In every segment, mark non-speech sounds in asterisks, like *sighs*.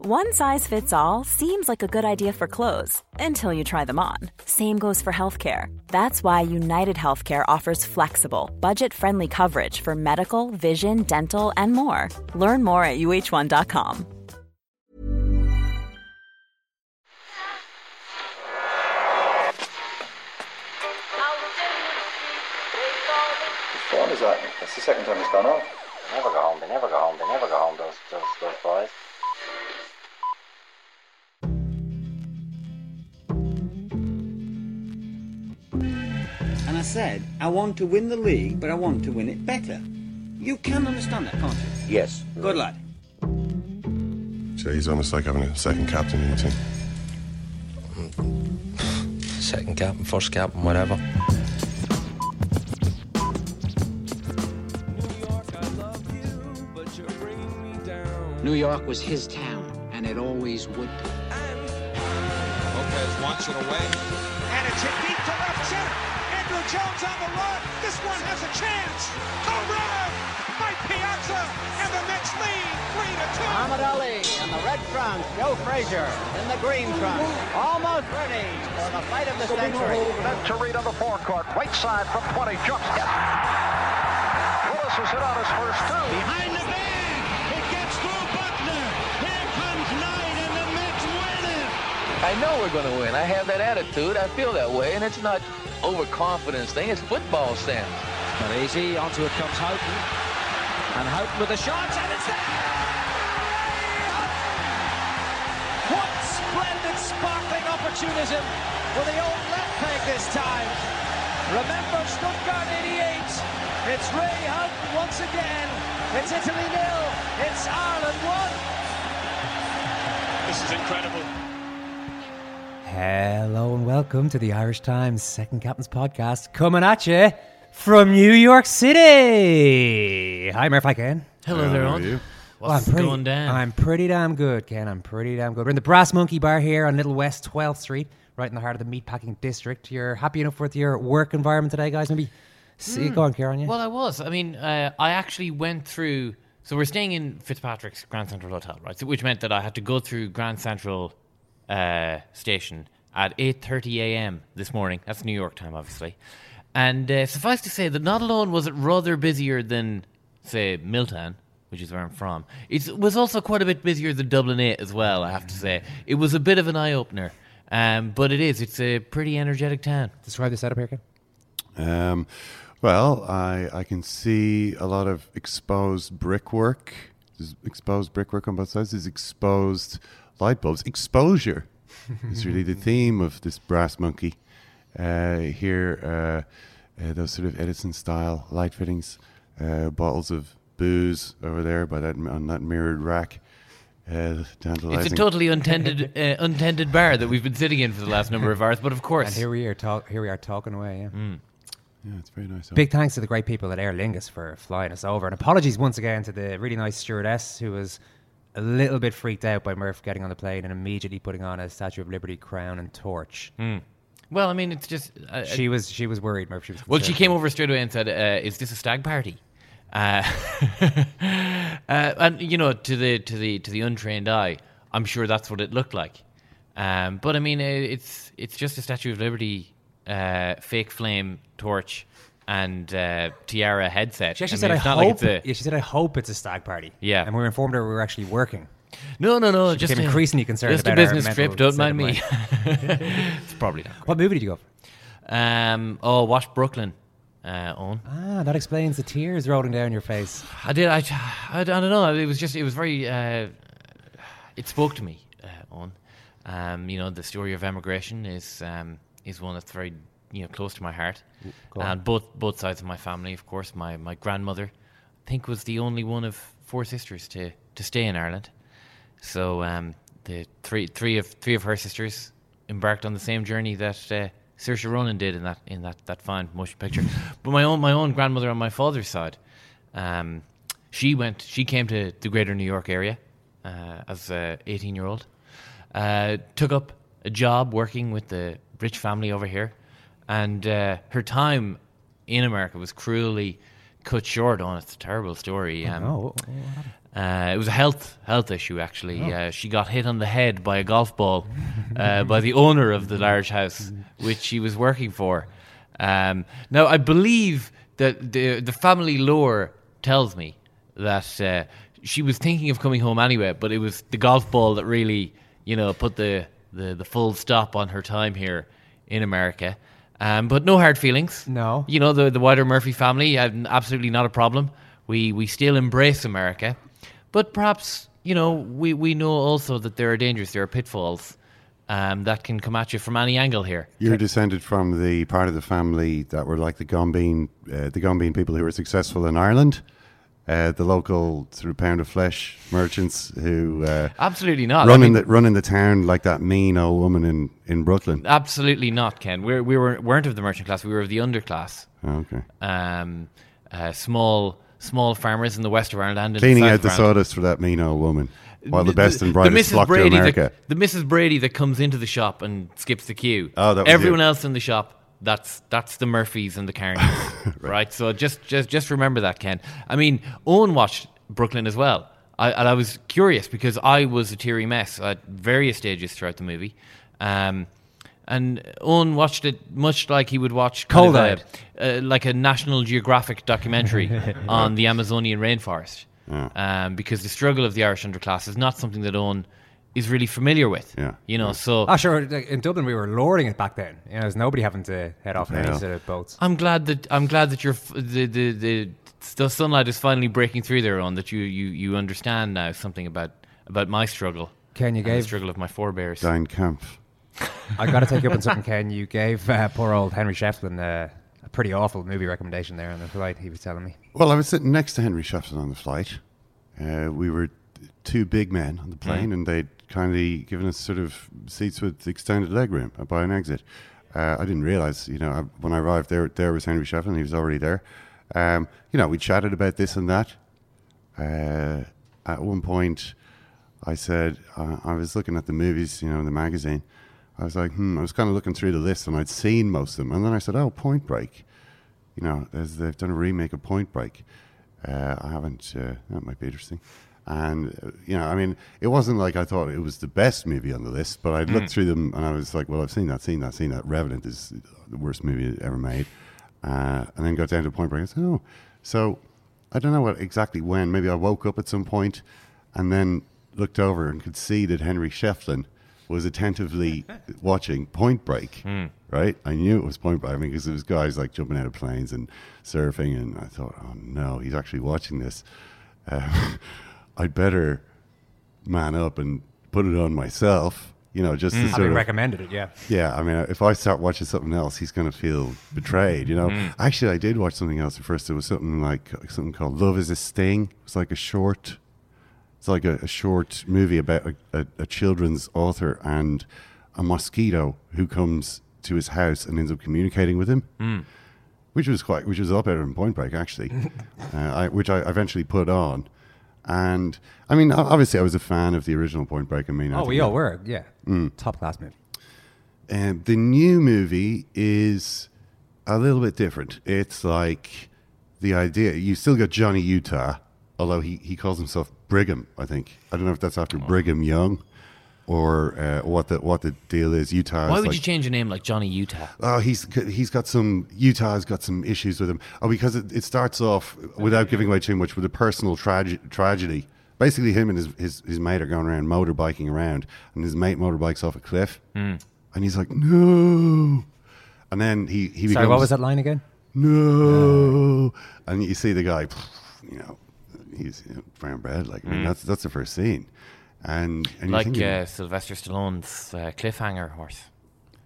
One size fits all seems like a good idea for clothes until you try them on. Same goes for healthcare. That's why United Healthcare offers flexible, budget-friendly coverage for medical, vision, dental, and more. Learn more at uh1.com. Whose phone is that? That's the second time it's gone off. They never go home. They never go home. They never go home. Those those those I said, I want to win the league, but I want to win it better. You can understand that, can't you? Yes. Good lad. So he's almost like having a second captain in the team. Second captain, first captain, whatever. New York was his town, and it always would be. Lopez wants it away. And it's hit deep Jones on the run. This one has a chance. Home run! Mike Piazza, and the Mets lead three to two. Muhammad Ali in the red trunks. Joe Frazier in the green trunks. Almost ready for the fight of the century. Then to read on the forecourt. Right side from 20. Jump step. Willis was hit on his first two. Behind the bag. It gets through Butler. Here comes Knight, and the Mets win it. I know we're going to win. I have that attitude. I feel that way. And it's not overconfidence thing. It's football stance. Not easy. Onto it comes Houghton. And Houghton with the shot, and it's there! What splendid sparkling opportunism for the old left peg this time. Remember Stuttgart 88. It's Ray Houghton once again. It's Italy nil. It's Ireland one. This is incredible. Hello and welcome to the Irish Times Second Captain's Podcast, coming at you from New York City. Hi, Murph. Hi, Ken. Hello there, how are Owen. you? What's I'm pretty, going down? I'm pretty damn good, Ken. I'm pretty damn good. We're in the Brass Monkey Bar here on Little West 12th Street, right in the heart of the meatpacking district. You're happy enough with your work environment today, guys? Maybe see, go on, Kieran. Yeah. Well, I was. I mean, uh, I actually went through. So we're staying in Fitzpatrick's Grand Central Hotel, right? So, which meant that I had to go through Grand Central uh, Station at 8:30 a.m. this morning. That's New York time, obviously. And uh, suffice to say that not alone was it rather busier than, say, Milton, which is where I'm from. It was also quite a bit busier than Dublin 8 as well. I have to say, it was a bit of an eye opener. Um, but it is. It's a pretty energetic town. Describe the setup here, Ken. Um, well, I I can see a lot of exposed brickwork. There's exposed brickwork on both sides. There's exposed light bulbs. Exposure is really the theme of this brass monkey. Uh, here, uh, uh, those sort of Edison style light fittings, uh, bottles of booze over there by that on that mirrored rack. Uh, It's a totally untended, uh, untended bar that we've been sitting in for the last number of hours. But of course, And here we are, talk, here we are talking away. Yeah. yeah, it's very nice. Big thanks to the great people at Aer Lingus for flying us over. And apologies once again to the really nice stewardess who was a little bit freaked out by Murph getting on the plane and immediately putting on a Statue of Liberty crown and torch. well, I mean, it's just. Uh, She was she was worried, Murph. She was well, she came over straight away and said, uh, "Is this a stag party?" Uh, *laughs* uh, and you know, to the to the to the untrained eye, I'm sure that's what it looked like. Um, but I mean, uh, it's it's just a Statue of Liberty, uh, fake flame torch, and uh, tiara headset. She actually I said, mean, "I hope." like it's a- yeah, she said, "I hope it's a stag party." Yeah. and we were informed that we were actually working. no, no, no. She just became a- increasingly concerned Just about a business trip. Don't mind me. *laughs* it's probably not. What movie did you go for? Um, oh, watch Brooklyn. Uh, on. Ah, that explains the tears rolling down your face. I did. I, I, I don't know. It was just. It was very. Uh, it spoke to me. Uh, on. Um, you know, the story of emigration is um, is one that's very you know close to my heart. Go on. And both both sides of my family, of course. My my grandmother, I think, was the only one of four sisters to to stay in Ireland. So um, the three three of three of her sisters embarked on the same journey that uh, Saoirse Ronan did in that in that, that fine motion picture. *laughs* but my own my own grandmother on my father's side, um, she went she came to the greater New York area uh, as a 18 year old, uh, took up a job working with the rich family over here, and uh, her time in America was cruelly cut short on. It's a terrible story. Um, Oh, uh, it was a health health issue actually. Oh. Uh, she got hit on the head by a golf ball uh, by the owner of the large house which she was working for. Um, now I believe that the the family lore tells me that uh, she was thinking of coming home anyway, but it was the golf ball that really you know put the the, the full stop on her time here in America. Um, but no hard feelings. No. You know the the wider Murphy family, uh, absolutely not a problem. We we still embrace America, but perhaps you know we we know also that there are dangers, there are pitfalls um, that can come at you from any angle here. You're descended from the part of the family that were like the Gombeen, uh, the Gombeen people who were successful in Ireland, uh, the local sort of pound of flesh merchants who uh, Absolutely not. I running mean- the running the town like that mean old woman in, in Brooklyn. Absolutely not, Ken. We're, we were, weren't of the merchant class. We were of the underclass. Oh, okay. Um, uh, small small farmers in the west of Ireland and Cleaning the out the sawdust for that mean old woman, while the best and the brightest Mrs. flock to America. That, the Mrs. Brady that comes into the shop and skips the queue. Oh, that Everyone it. else in the shop, that's that's the Murphys and the Carneys, *laughs* right. So just just just remember that, Ken. I mean, Owen watched Brooklyn as well, I, and I was curious because I was a teary mess at various stages throughout the movie. Um, and Owen watched it much like he would watch Cold-eyed. a, uh, like a National Geographic documentary *laughs* on the Amazonian rainforest. Um, because the struggle of the Irish underclass is not something that Owen is really familiar with. Yeah. You know, so Ah, sure. In Dublin, we were lording it back then. You know, there's nobody having to head off in any Yeah. sort of boats. I'm glad that I'm glad that you're f- the the the, the sunlight is finally breaking through there on that you, you you understand now something about about my struggle. Ken, you and the gave- struggle of my forebears. Dein Kampf. I got to take you up on something, *laughs* Ken. You gave uh, poor old Henry Shefflin uh, a pretty awful movie recommendation there on the flight. He was telling me. Well, I was sitting next to Henry Shefflin on the flight. Uh, we were two big men on the plane, Mm. and they'd kindly given us sort of seats with extended leg room by an exit. Uh, I didn't realize, you know, I, when I arrived there, there was Henry Shefflin. He was already there. Um, you know, we chatted about this and that. Uh, at one point, I said uh, I was looking at the movies, you know, in the magazine. I was like, hmm. I was kind of looking through the list, and I'd seen most of them. And then I said, oh, Point Break. You know, they've done a remake of Point Break. Uh, I haven't. Uh, that might be interesting. And uh, you know, I mean, it wasn't like I thought it was the best movie on the list, but I looked Mm. through them and I was like, well, I've seen that, seen that, seen that. Revenant is the worst movie ever made. Uh, and then got down to Point Break. and I said, oh, so I don't know what exactly when. Maybe I woke up at some point and then looked over and could see that Henry Shefflin was attentively *laughs* watching Point Break. Right, I knew it was Point Break. I mean, because it was guys like jumping out of planes and surfing, and I thought, oh no, he's actually watching this. Um, *laughs* I'd better man up and put it on myself. You know, just to Mm. sort Having of recommended it, yeah. yeah, I mean, if I start watching something else, he's going to feel betrayed. You know. Mm. Actually, I did watch something else at first. It was something like something called "Love Is a Sting." It's like a short. It's like a, a short movie about a, a, a children's author and a mosquito who comes to his house and ends up communicating with him. Mm. Which was quite, which was a lot better than Point Break, actually. *laughs* uh, I, which I eventually put on, and I mean, obviously, I was a fan of the original Point Break. I mean, Oh, think we all were. Yeah. Mm. Top class movie. Um, the new movie is a little bit different. It's like the idea. You still got Johnny Utah, although he, he calls himself Brigham. I think I don't know if that's after Brigham Young or uh, what the what the deal is. Utah. Why would like, you change a name like Johnny Utah? Oh, he's he's got some Utah's got some issues with him. Oh, because it, it starts off without giving away too much with a personal trage- tragedy. Basically, him and his, his his mate are going around motorbiking around, and his mate motorbikes off a cliff, Mm. and he's like, "No," and then he he Sorry, what was that line again? No, and you see the guy, you know, he's you know, brown bread. Like I mean, Mm. that's that's the first scene, and and like uh, Sylvester Stallone's uh, cliffhanger horse.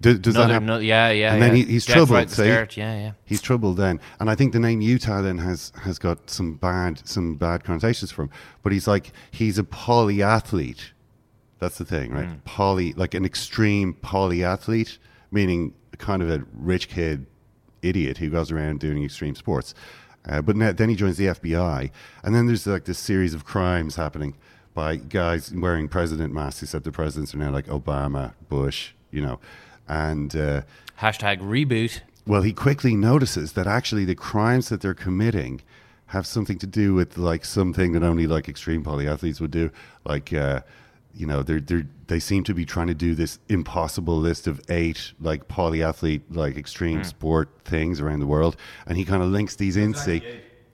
Does, does Another- that happen? no- yeah, yeah, And then he, he's troubled. right see? yeah, yeah. He's troubled then, and I think the name Utah then has has got some bad some bad connotations for him. But he's like he's a polyathlete That's the thing, right? Mm. Poly, like an extreme polyathlete, meaning kind of a rich kid idiot who goes around doing extreme sports. Uh, but now, then he joins the FBI, and then there's like this series of crimes happening by guys wearing president masks, except the presidents are now like Obama, Bush, you know, and uh, Hashtag reboot. well, he quickly notices that actually the crimes that they're committing have something to do with like something that only like extreme polyathletes would do. Like, uh, you know, they're, they're, they seem to be trying to do this impossible list of eight like polyathlete, like extreme Mm. sport things around the world. And he kind of links these in. See,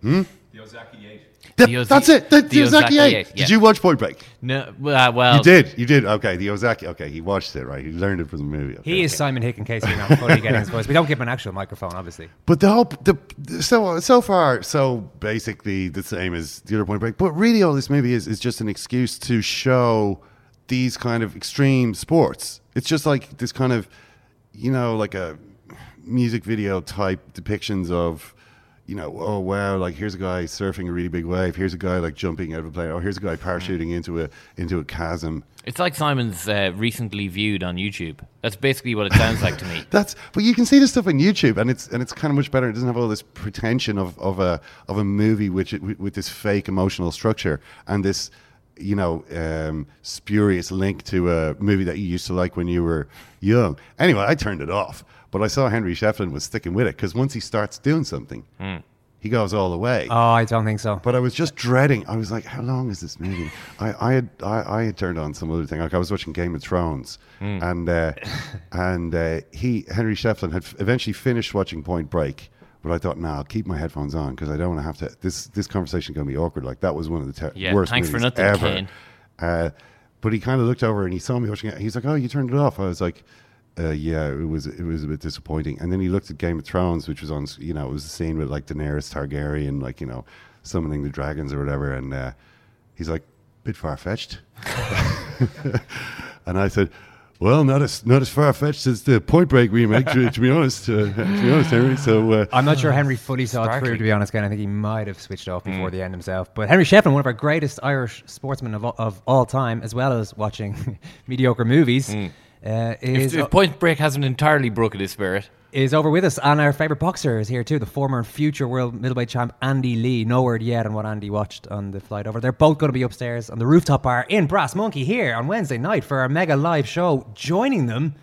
hmm? The Ozaki 8. Yep, The Oza- that's it. The, the, the Ozaki, Ozaki 8. eight, yeah. Did you watch Point Break? No, well, uh, well you did. You did. Okay, the Ozaki. Okay, he watched it. Right, he learned it from the movie. Okay. He is Simon Hick in case you're not fully getting his voice. We don't give him an actual microphone, obviously. *laughs* But the whole the so so far so basically the same as the other Point Break. But really, all this movie is is just an excuse to show these kind of extreme sports. It's just like this kind of you know like a music video type depictions of. You know, oh wow! Like here's a guy surfing a really big wave. Here's a guy like jumping out of a plane. Oh, here's a guy parachuting into a into a chasm. It's like Simon's uh, recently viewed on YouTube. That's basically what it sounds like to me. *laughs* That's but you can see this stuff on YouTube, and it's and it's kind of much better. It doesn't have all this pretension of, of a of a movie which with, with this fake emotional structure and this you know um, spurious link to a movie that you used to like when you were young. Anyway, I turned it off, but I saw Henry Shefflin was sticking with it because once he starts doing something, Hmm. he goes all the way. Oh, I don't think so. But I was just dreading. I was like, "How long is this movie?" I, I had I, I had turned on some other thing. Like I was watching Game of Thrones, Mm. and uh, and uh, he Henry Shefflin had f- eventually finished watching Point Break. But I thought, nah, I'll keep my headphones on because I don't want to have to. This this conversation going to be awkward. Like that was one of the ter- Yeah, worst thanks for nothing, ever. Kane. Uh, but he kind of looked over and he saw me watching it. He's like, "Oh, you turned it off." I was like, uh, "Yeah, it was it was a bit disappointing." And then he looked at Game of Thrones, which was on, you know, it was the scene with like Daenerys Targaryen, like you know, summoning the dragons or whatever. And uh, he's like, "Bit far fetched." *laughs* and I said. Well, not as not as far fetched as the Point Break remake, to, to be honest. Uh, to be honest, Henry. So uh, I'm not sure Henry fully saw it through, to be honest, Ken. I think he might have switched off Mm. before the end himself. But Henry Shefflin, one of our greatest Irish sportsmen of all, of all time, as well as watching *laughs* mediocre movies, uh, If, is, if Point Break hasn't entirely broken his spirit, is over with us. And our favourite boxer is here too, the former and future world middleweight champ Andy Lee. No word yet on what Andy watched on the flight over. They're both going to be upstairs on the rooftop bar in Brass Monkey here on Wednesday night for our mega live show. Joining them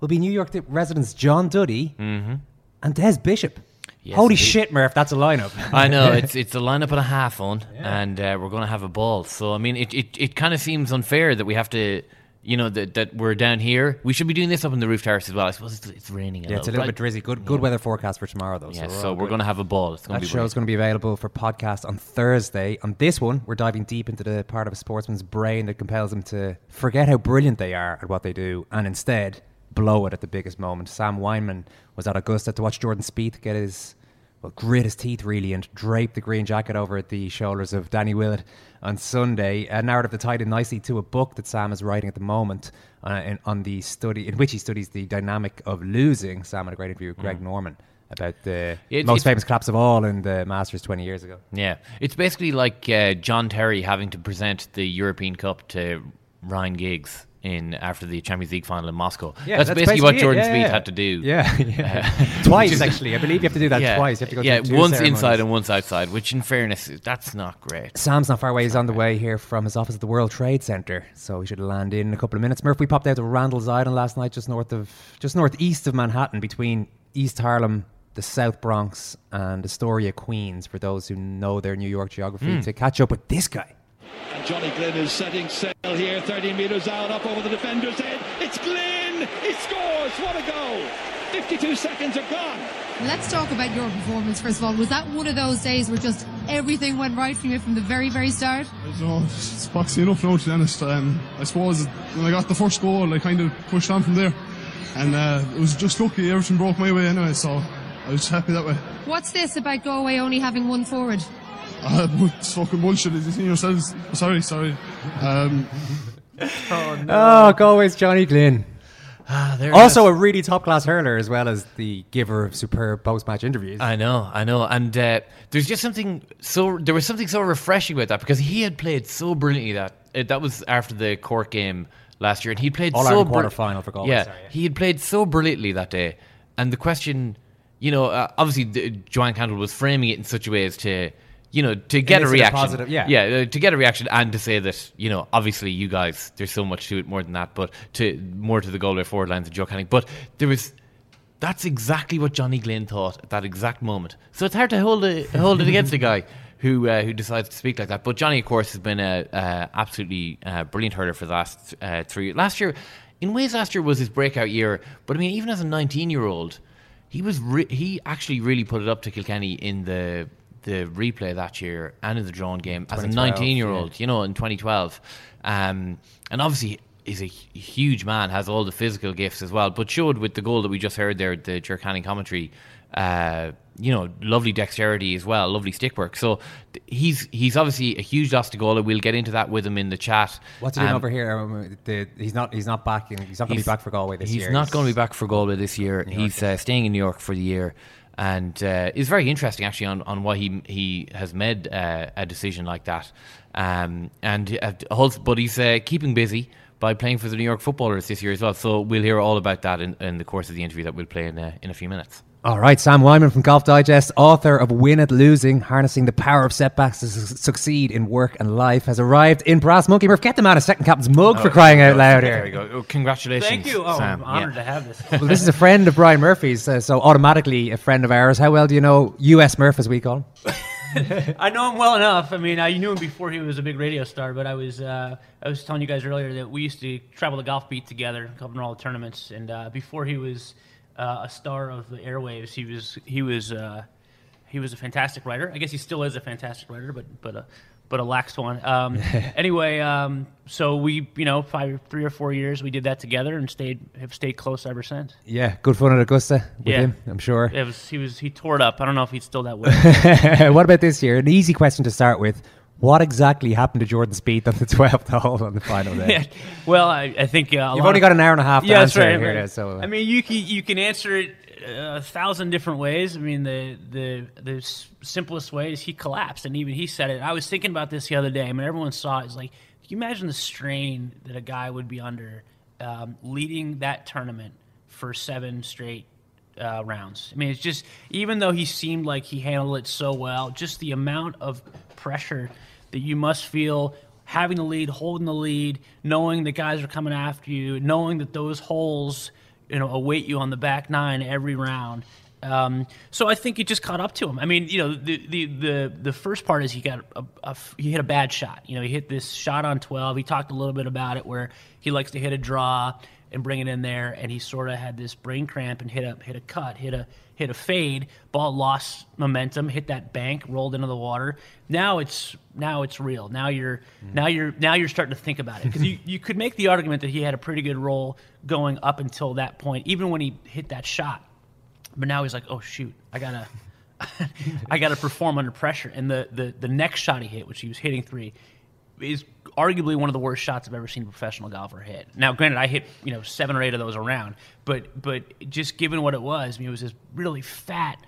will be New York residents John Duddy and Des Bishop. Yes, Holy indeed. shit, Murph, that's a lineup. *laughs* I know it's *laughs* it's a lineup and a half on, and uh, we're going to have a ball. So I mean, it it, it kind of seems unfair that we have to, you know, that that we're down here. We should be doing this up in the roof terrace as well. I suppose it's, it's raining. Yeah, it's a little bit drizzy. Good, good weather forecast for tomorrow, though. Yeah, we're so we're going to have a ball. It's going That to be show's going to be available for podcast on Thursday. On this one, we're diving deep into the part of a sportsman's brain that compels them to forget how brilliant they are at what they do and instead blow it at the biggest moment. Sam Weinman was at Augusta to watch Jordan Spieth get his well, grit his teeth really and drape the green jacket over at the shoulders of Danny Willett on Sunday. A narrative that tied in nicely to a book that Sam is writing at the moment uh, in, on the study in which he studies the dynamic of losing. Sam had a great interview with Greg Mm. Norman about the It- most famous collapse of all in the Masters 20 years ago. Yeah, it's basically like uh, John Terry having to present the European Cup to Ryan Giggs in after the Champions League final in Moscow. that's, basically, what. Jordan Yeah, yeah. had to do. *laughs* Yeah, yeah. Uh, *laughs* twice actually. I believe you have to do that yeah, twice. You have to go yeah, once ceremonies. inside and once outside. Which, in fairness, that's not great. Sam's not far away. He's on the way here from his office at the World Trade Center, so he should land in, in a couple of minutes. Murph, we popped out to Randall's Island last night, just north of, just northeast of Manhattan, between East Harlem, the South Bronx, and Astoria, Queens. For those who know their New York geography, Mm. to catch up with this guy. And Johnny Glynn is setting sail here, 30 metres out, up over the defender's head. It's Glynn! He scores! What a goal! 52 seconds are gone. Let's talk about your performance first of all. Was that one of those days where just everything went right for you from the very, very start? You know, it's boxing enough now, to be honest. Um, I suppose when I got the first goal, I kind of pushed on from there. And uh, it was just lucky everything broke my way anyway, so I was happy that way. What's this about Galway only having one forward? Uh, it's fucking bullshit, as you see yourselves. Sorry, sorry. Um, Oh, Galway's Johnny Glynn. Ah, also, a really top class hurler, as well as the giver of superb post match interviews. I know, I know, and uh, there's just something so there was something so refreshing about that because he had played so brilliantly that uh, that was after the Cork game last year, and he played All so br- quarter-final for Galway, Yeah, sorry, yeah. he had played so brilliantly that day, and the question, you know, uh, obviously the, Joanne Cantwell was framing it in such a way as to. You know, to get a Elicit a reaction, positive- yeah. yeah, uh, to get a reaction, and to say that you know, obviously, you guys, there's so much to it more than that, but to more to the goal or forward lines and Joe Canning. But there was that's exactly what Johnny Glynn thought at that exact moment. So it's hard to hold it, hold it against a guy *laughs* who uh, who decides to speak like that. But Johnny, of course, has been a, a absolutely uh, brilliant hurler for the last uh, three. Last year, in ways, last year was his breakout year. But I mean, even as a 19 year old, he was re- he actually really put it up to Kilkenny in the the replay that year and in the drawn game as a 19 year old. You know, in 2012, um, and obviously is a huge man, has all the physical gifts as well, but showed with the goal that we just heard there, the Jerkani commentary, uh, you know, lovely dexterity as well, lovely stick work. So th- he's he's obviously a huge loss to Gola. We'll get into that with him in the chat. What's he doing Um, over here? Um, the, he's not. He's not back. In, he's not going to be back for Galway this year. he's not going to be back for Galway this year. He's uh, staying in New York for the year, and uh, it's very interesting actually on, on why he he has made uh, a decision like that. Um, and uh, but he's uh, keeping busy by playing for the New York Footballers this year as well. So we'll hear all about that in, in the course of the interview that we'll play in uh, in a few minutes. All right, Sam Weinman from Golf Digest, author of Win at Losing, Harnessing the Power of Setbacks to Su- Succeed in Work and Life, has arrived in Brass Monkey Murph. Get the man a second captain's mug for Oh, crying out we go. loud There here. we go. Oh, congratulations. Thank you. Oh, Sam. I'm honored Yeah. to have this. Well, this is a friend of Brian Murphy's, uh, so automatically a friend of ours. How well do you know US Murph, as we call him? *laughs* I know him well enough. I mean, I knew him before he was a big radio star, but I was uh, I was telling you guys earlier that we used to travel the golf beat together, covering all the tournaments. And uh, before he was uh, a star of the airwaves, he was he was uh, he was a fantastic writer. I guess he still is a fantastic writer, but but a but a lax one. Um, *laughs* anyway, um, so we you know five three or four years we did that together and stayed have stayed close ever since. Yeah, good fun at Augusta with yeah, him, I'm sure. It was he was he tore it up. I don't know if he's still that way. *laughs* what about this year? An easy question to start with. What exactly happened to Jordan Spieth on the *laughs* 12th hole on the final day? Yeah. Well, I, I think uh, You've only got an hour and a half to yeah, that's answer right, here, so, uh, I mean, you can you can answer it uh, a thousand different ways. I mean, the the the simplest way is he collapsed, and even he said it. I was thinking about this the other day. I mean, everyone saw it. It's like, can you imagine the strain that a guy would be under um, leading that tournament for seven straight uh, rounds. I mean, it's just even though he seemed like he handled it so well, just the amount of pressure that you must feel having the lead, holding the lead, knowing the guys are coming after you, knowing that those holes, you know, await you on the back nine every round. Um, so I think it just caught up to him. I mean, you know, the the the, the first part is he got a, a he hit a bad shot. You know, he hit this shot on twelve. He talked a little bit about it where he likes to hit a draw and bring it in there, and he sort of had this brain cramp and hit a hit a cut, hit a hit a fade. Ball lost momentum, hit that bank, rolled into the water. Now it's now it's real. Now you're hmm. now you're now you're starting to think about it because you, you could make the argument that he had a pretty good roll going up until that point, even when he hit that shot. But now he's like, oh shoot, I gotta, *laughs* I gotta perform under pressure. And the, the the next shot he hit, which he was hitting three, is arguably one of the worst shots I've ever seen a professional golfer hit. Now, granted, I hit you know seven or eight of those around, but but just given what it was, I mean, it was this really fat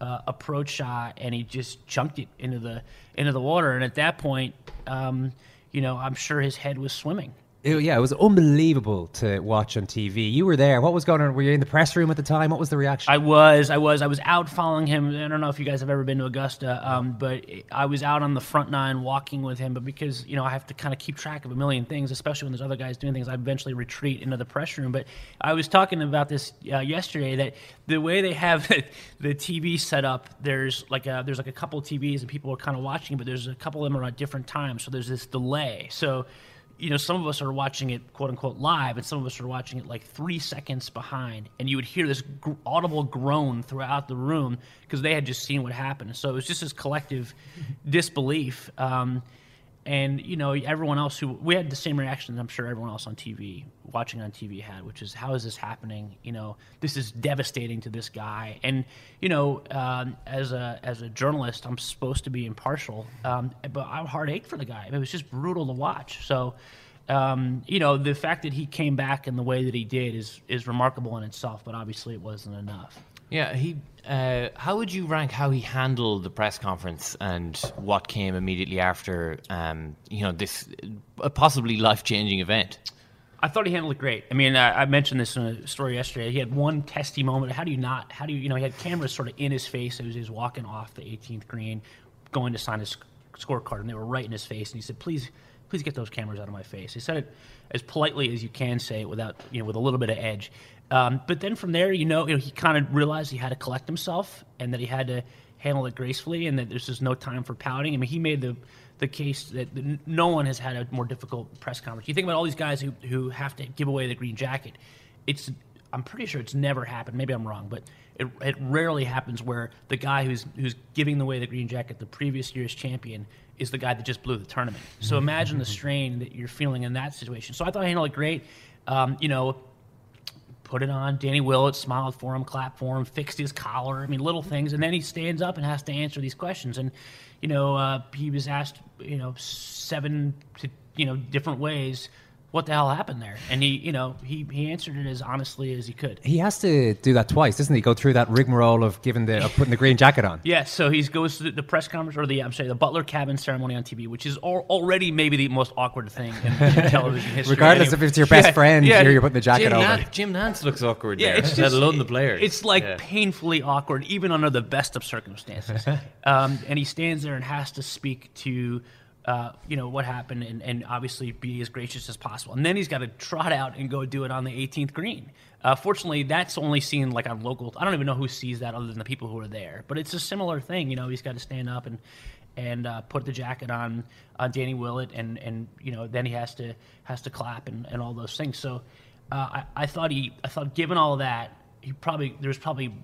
uh, approach shot, and he just chunked it into the into the water. And at that point, um, you know, I'm sure his head was swimming. It- yeah, it was unbelievable to watch on TV. You were there. What was going on? Were you in the press room at the time? What was the reaction? I was, I was, I was out following him. I don't know if you guys have ever been to Augusta, um, but I was out on the front nine walking with him. But because you know I have to kind of keep track of a million things, especially when there's other guys doing things, I eventually retreat into the press room. But I was talking about this uh, yesterday that the way they have *laughs* the TV set up, there's like a, there's like a couple TVs and people are kind of watching, but there's a couple of them are at different times, so there's this delay. So you know, some of us are watching it quote unquote live, and some of us are watching it like three seconds behind, and you would hear this gr- audible groan throughout the room because they had just seen what happened. So it was just this collective disbelief. Um, and you know, everyone else who we had the same reaction. I'm sure everyone else on TV, watching on TV, had, which is, how is this happening? You know, this is devastating to this guy. And you know, um, as a as a journalist, I'm supposed to be impartial, um, but I heart ached for the guy. It was just brutal to watch. So. Um, you know, the fact that he came back in the way that he did is is remarkable in itself, but obviously it wasn't enough. Yeah, he. Uh, how would you rank how he handled the press conference and what came immediately after? Um, you know, this possibly life changing event. I thought he handled it great. I mean, I, I mentioned this in a story yesterday. He had one testy moment. How do you not? How do you? You know, he had cameras sort of in his face as he was walking off the 18th green, going to sign his scorecard, and they were right in his face. And he said, "Please, please get those cameras out of my face." He said it as politely as you can say it, without you know, with a little bit of edge. Um, but then from there, you know, you know, he kind of realized he had to collect himself and that he had to handle it gracefully, and that there's just no time for pouting. I mean, he made the the case that no one has had a more difficult press conference. You think about all these guys who who have to give away the green jacket. It's I'm pretty sure it's never happened. Maybe I'm wrong, but it, it rarely happens where the guy who's who's giving away the green jacket, the previous year's champion, is the guy that just blew the tournament. So imagine the strain that you're feeling in that situation. So I thought I handled it great. Um, you know, put it on. Danny Willett smiled for him, clapped for him, fixed his collar. I mean, little things, and then he stands up and has to answer these questions. And you know, uh, he was asked, you know, seven to you know different ways what the hell happened there? And he, you know, he, he answered it as honestly as he could. He has to do that twice, doesn't he? Go through that rigmarole of giving the of putting the green jacket on. *laughs* Yeah, so he goes to the press conference or the I'm sorry, the Butler cabin ceremony on TV, which is al- already maybe the most awkward thing in, in *laughs* television history. Regardless anyway. if it's your best Yeah, friend, yeah. here you're putting the jacket Jim, over. Nantz, Jim Nantz looks awkward Yeah, there, it's *laughs* let alone the players. It's like Yeah. painfully awkward, even under the best of circumstances. um, and he stands there and has to speak to, uh, you know, what happened, and, and obviously be as gracious as possible. And then he's got to trot out and go do it on the 18th green. Uh, fortunately, that's only seen like on local. I don't even know who sees that other than the people who are there. But it's a similar thing. You know, he's got to stand up and and uh, put the jacket on on Danny Willett, and and you know then he has to has to clap and, and all those things. So uh, I, I thought he I thought given all that he probably there's probably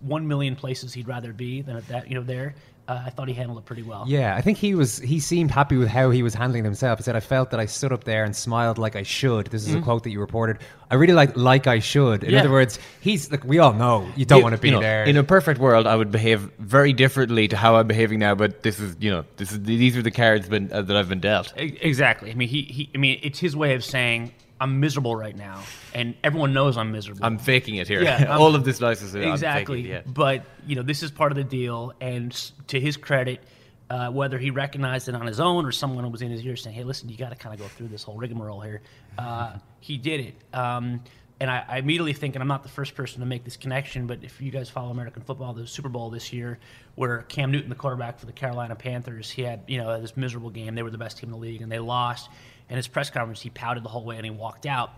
one million places he'd rather be than at that you know there. Uh, I thought he handled it pretty well. Yeah, I think he was. He seemed happy with how he was handling himself. He said, "I felt that I stood up there and smiled like I should." This is a Mhm. quote that you reported. I really like "like I should." In Yeah. other words, he's like we all know you don't want to be you know, there. In a perfect world, I would behave very differently to how I'm behaving now. But this is, you know, this is these are the cards been, uh, that I've been dealt. Exactly. I mean, he, he I mean, it's his way of saying I'm miserable right now, and everyone knows I'm miserable. I'm faking it here. Yeah, *laughs* All of this nice is I'm exactly. faking yeah. But you know, this is part of the deal, and to his credit, uh, whether he recognized it on his own or someone was in his ear saying, "Hey, listen, you got to kind of go through this whole rigmarole here," uh, *laughs* he did it. Um, and I, I immediately think, and I'm not the first person to make this connection, but if you guys follow American football, the Super Bowl this year, where Cam Newton, the quarterback for the Carolina Panthers, he had you know this miserable game. They were the best team in the league, and they lost. And his press conference, he pouted the whole way and he walked out.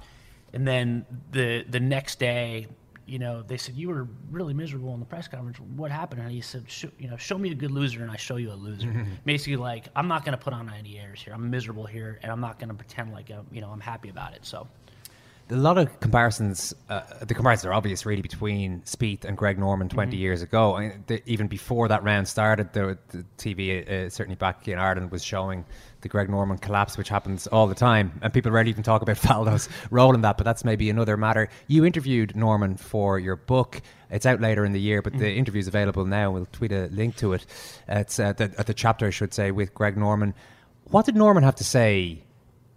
And then the the next day, you know, they said you were really miserable in the press conference. What happened? And he said, "Show- you know, show me a good loser, and I show you a loser. *laughs* Basically, like I'm not going to put on any airs here. I'm miserable here, and I'm not going to pretend like I'm, you know I'm happy about it. So. A lot of comparisons. Uh, the comparisons are obvious, really, between Spieth and Greg Norman 20 Mhm. years ago. I mean, the, even before that round started, the, the TV, uh, certainly back in Ireland, was showing the Greg Norman collapse, which happens all the time, and people rarely even talk about *laughs* Faldo's role in that. But that's maybe another matter. You interviewed Norman for your book. It's out later in the year, but the Mhm. interview is available now. We'll tweet a link to it. Uh, it's at the, at the chapter, I should say, with Greg Norman. What did Norman have to say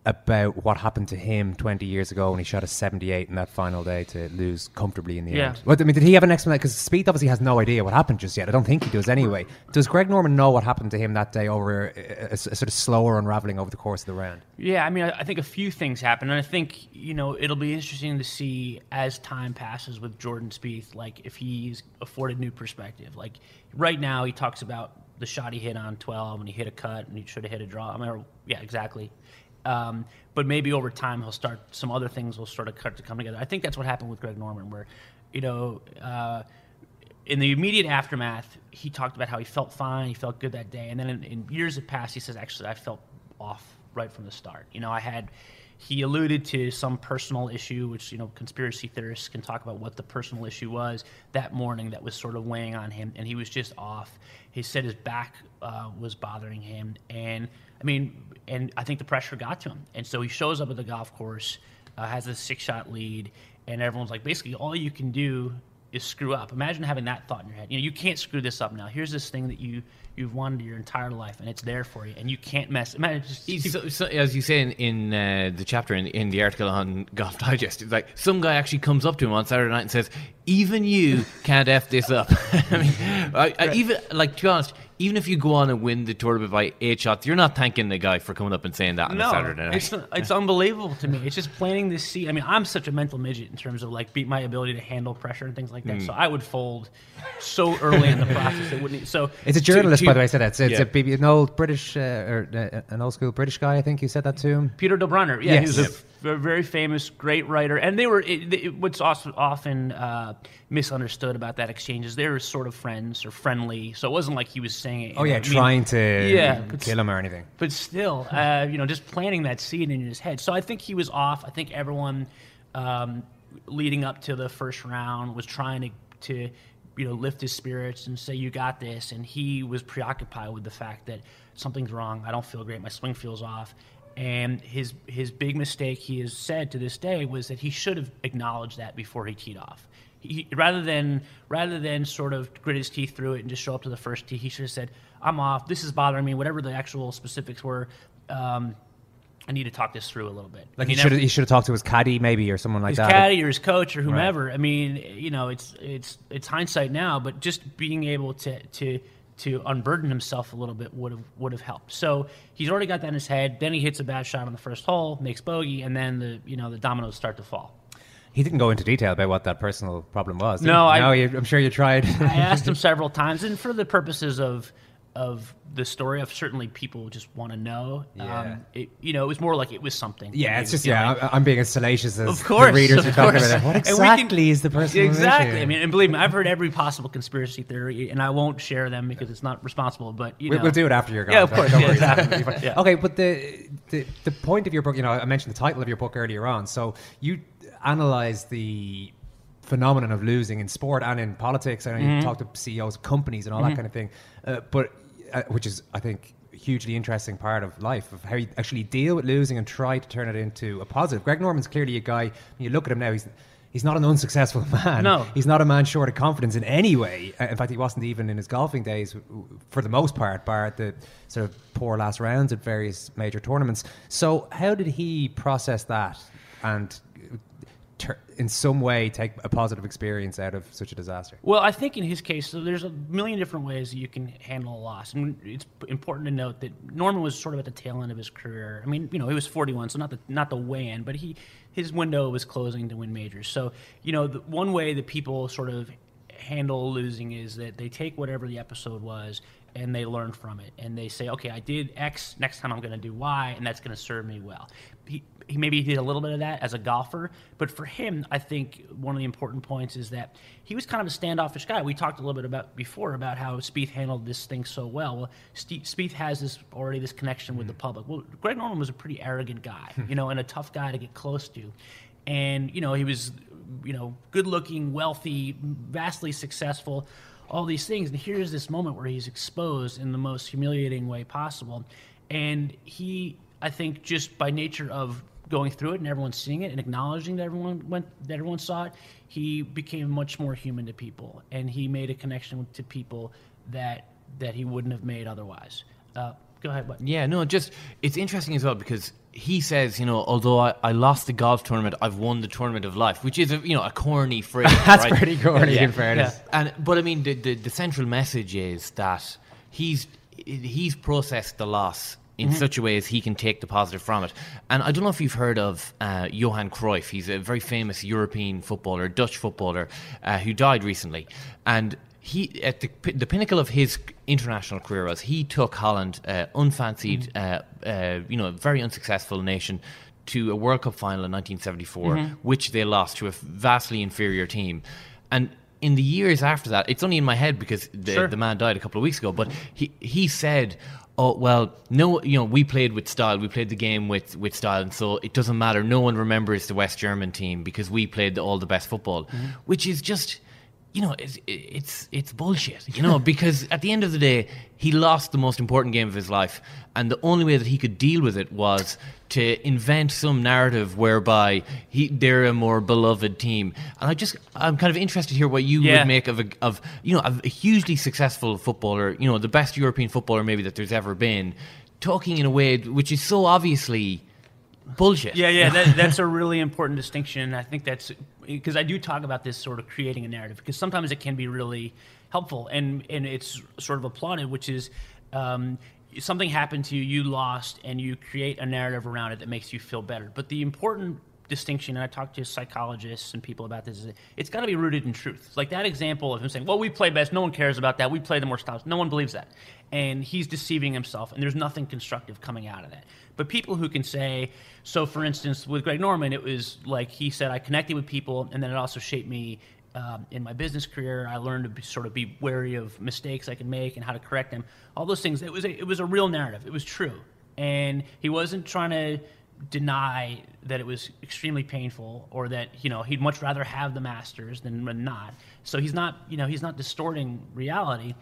about what happened to him 20 years ago when he shot a 78 in that final day to lose comfortably in the Yeah. end. What, I mean, did he have an explanation? Because Spieth obviously has no idea what happened just yet. I don't think he does anyway. Does Greg Norman know what happened to him that day over a, a- a sort of slower unraveling over the course of the round? Yeah, I mean, I I think a few things happen, and I think you know it'll be interesting to see as time passes with Jordan Spieth, like if he's afforded new perspective. Like right now, he talks about the shot he hit on 12, and he hit a cut, and he should have hit a draw. I mean, yeah, exactly. Um, but maybe over time he'll start some other things will sort of start to come together. I think that's what happened with Greg Norman, where you know. Uh, in the immediate aftermath, he talked about how he felt fine, he felt good that day, and then in, in years that passed, he says, "Actually, I felt off right from the start." You know, I had. He alluded to some personal issue, which you know, conspiracy theorists can talk about what the personal issue was that morning that was sort of weighing on him, and he was just off. He said his back uh, was bothering him, and I mean, and I think the pressure got to him, and so he shows up at the golf course, uh, has a six-shot lead, and everyone's like, basically, all you can do is screw up. Imagine having that thought in your head. You know, you can't screw this up now. Here's this thing that you you've wanted your entire life, and it's there for you, and you can't mess. Imagine just, So, so, as you say in, in uh, the chapter in, in the article on Golf Digest, it's like some guy actually comes up to him on Saturday night and says, "Even you can't f this up." *laughs* I mean, I, I, even like to be honest, even if you go on and win the tournament by eight shots, you're not thanking the guy for coming up and saying that on no, a Saturday night. it's it's unbelievable to me. It's just planting this seed. I mean, I'm such a mental midget in terms of like beat my ability to handle pressure and things like that. Mm. So I would fold so early in the process. It wouldn't. So It's a journalist, to- by the way, I said that. It's, it's Yeah. a, BB an old British, uh, or uh, an old school British guy, I think, who said that to him. Peter Dobereiner. Yeah, Yes. He was a v- very famous, great writer. And they were it, it, what's also often uh, misunderstood about that exchange is they were sort of friends or friendly. So it wasn't like he was saying. Oh, you yeah, know, I mean, trying to yeah, kill him or anything. But still, uh, you know, just planting that seed in his head. So I think he was off. I think everyone um, leading up to the first round was trying to, to, you know, lift his spirits and say, "You got this." And he was preoccupied with the fact that something's wrong. I don't feel great. My swing feels off. And his his big mistake, he has said to this day, was that he should have acknowledged that before he teed off. He, rather than rather than sort of grit his teeth through it and just show up to the first tee, he should have said, "I'm off. This is bothering me. Whatever the actual specifics were, um, I need to talk this through a little bit." Like he should have, he should have talked to his caddy maybe or someone like his that. His caddy or his coach or whomever. I mean, you know, it's it's it's hindsight now, but just being able to to to unburden himself a little bit would have would have helped. So he's already got that in his head. Then he hits a bad shot on the first hole, makes bogey, and then the you know the dominoes start to fall. He didn't go into detail about what that personal problem was. No? I- no, I'm sure you tried. I asked him *laughs* several times, and for the purposes of of the story, of certainly people just want to know. Yeah. Um, it, you know, it was more like it was something. Yeah, it's just yeah. feeling- I'm, I'm being as salacious as Of course, the readers are talking about. What And we can- exactly is the person? Exactly. I mean, and believe me, I've heard every possible conspiracy theory, and I won't share them because it's not responsible. But you we'll do it after you're gone. Yeah, of course. Yeah, exactly. it'll be fine. Yeah. Okay, but the, the the point of your book, you know, I mentioned the title of your book earlier on. So you analyze the phenomenon of losing in sport and in politics. I know Mhm. you talk to CEOs of companies and all Mhm. that kind of thing. Uh, but uh, which is, I think, hugely interesting part of life of how you actually deal with losing and try to turn it into a positive. Greg Norman's clearly a guy. You look at him now, he's he's not an unsuccessful *laughs* man. No. he's not a man short of confidence in any way. Uh, In fact, he wasn't even in his golfing days, for the most part, bar the sort of poor last rounds at various major tournaments. So, how did he process that and, tur- in some way, take a positive experience out of such a disaster? Well, I think in his case, so there's a million different ways you can handle a loss, and it's important to note that Norman was sort of at the tail end of his career. I mean, you know, he was 41, so not the not the way end, but he his window was closing to win majors. So, you know, the one way that people sort of handle losing is that they take whatever the episode was and they learn from it and they say, okay, I did X, next time I'm going to do Y, and that's going to serve me well. He, he maybe he did a little bit of that as a golfer, but for him, I think one of the important points is that he was kind of a standoffish guy. We talked a little bit about before about how Spieth handled this thing so well. Well, Spieth has this already this connection with the mm-hmm. public. Well, Greg Norman was a pretty arrogant guy, *laughs* you know, and a tough guy to get close to, and you know he was, you know, good looking, wealthy, vastly successful all these things. And here's this moment where he's exposed in the most humiliating way possible. And he, I think, just by nature of going through it and everyone seeing it and acknowledging that everyone went, that everyone saw it, he became much more human to people, and he made a connection to people that that he wouldn't have made otherwise. Uh, go ahead. What? Yeah, no, just it's interesting as well because he says, you know, although I, I lost the golf tournament, I've won the tournament of life, which is a you know a corny *laughs* phrase. That's right? pretty corny, Yeah. in fairness. And but I mean, the, the the central message is that he's he's processed the loss in Mm-hmm. Mhm. such a way as he can take the positive from it. And I don't know if you've heard of uh, Johan Cruyff. He's a very famous European footballer, Dutch footballer, uh, who died recently. And he, at the, the pinnacle of his international career, was he took Holland, uh, unfancied, uh, uh, you know, a very unsuccessful nation, to a World Cup final in 1974, Mhm. which they lost to a vastly inferior team. And in the years after that, it's only in my head because the, Sure. the man died a couple of weeks ago, but he, he said, Oh well, no, you know, we played with style. We played the game with, with style, and so it doesn't matter. No one remembers the West German team because we played the, all the best football, Mm-hmm. which is just, you know, it's it's it's bullshit. You know, *laughs* because at the end of the day, he lost the most important game of his life, and the only way that he could deal with it was to invent some narrative whereby he they're a more beloved team. And I just I'm kind of interested to hear what you Yeah. would make of a of you know a hugely successful footballer, you know, the best European footballer maybe that there's ever been, talking in a way which is so obviously bullshit. Yeah, yeah, *laughs* that, that's a really important distinction. I think that's because I do talk about this sort of creating a narrative because sometimes it can be really helpful, and and it's sort of applauded, which is. Um, something happened to you, you lost, and you create a narrative around it that makes you feel better. But the important distinction, and I talk to psychologists and people about this, is it's got to be rooted in truth. Like that example of him saying, "Well, we play best. No one cares about that. We play the more styles. No one believes that," and he's deceiving himself. And there's nothing constructive coming out of that. But people who can say, so for instance, with Greg Norman, it was like he said, I connected with people, and then it also shaped me um, in my business career. I learned to be, sort of be wary of mistakes I can make and how to correct them. All those things. It was a, it was a real narrative. It was true, and he wasn't trying to deny that it was extremely painful or that you know he'd much rather have the masters than not so he's not you know he's not distorting reality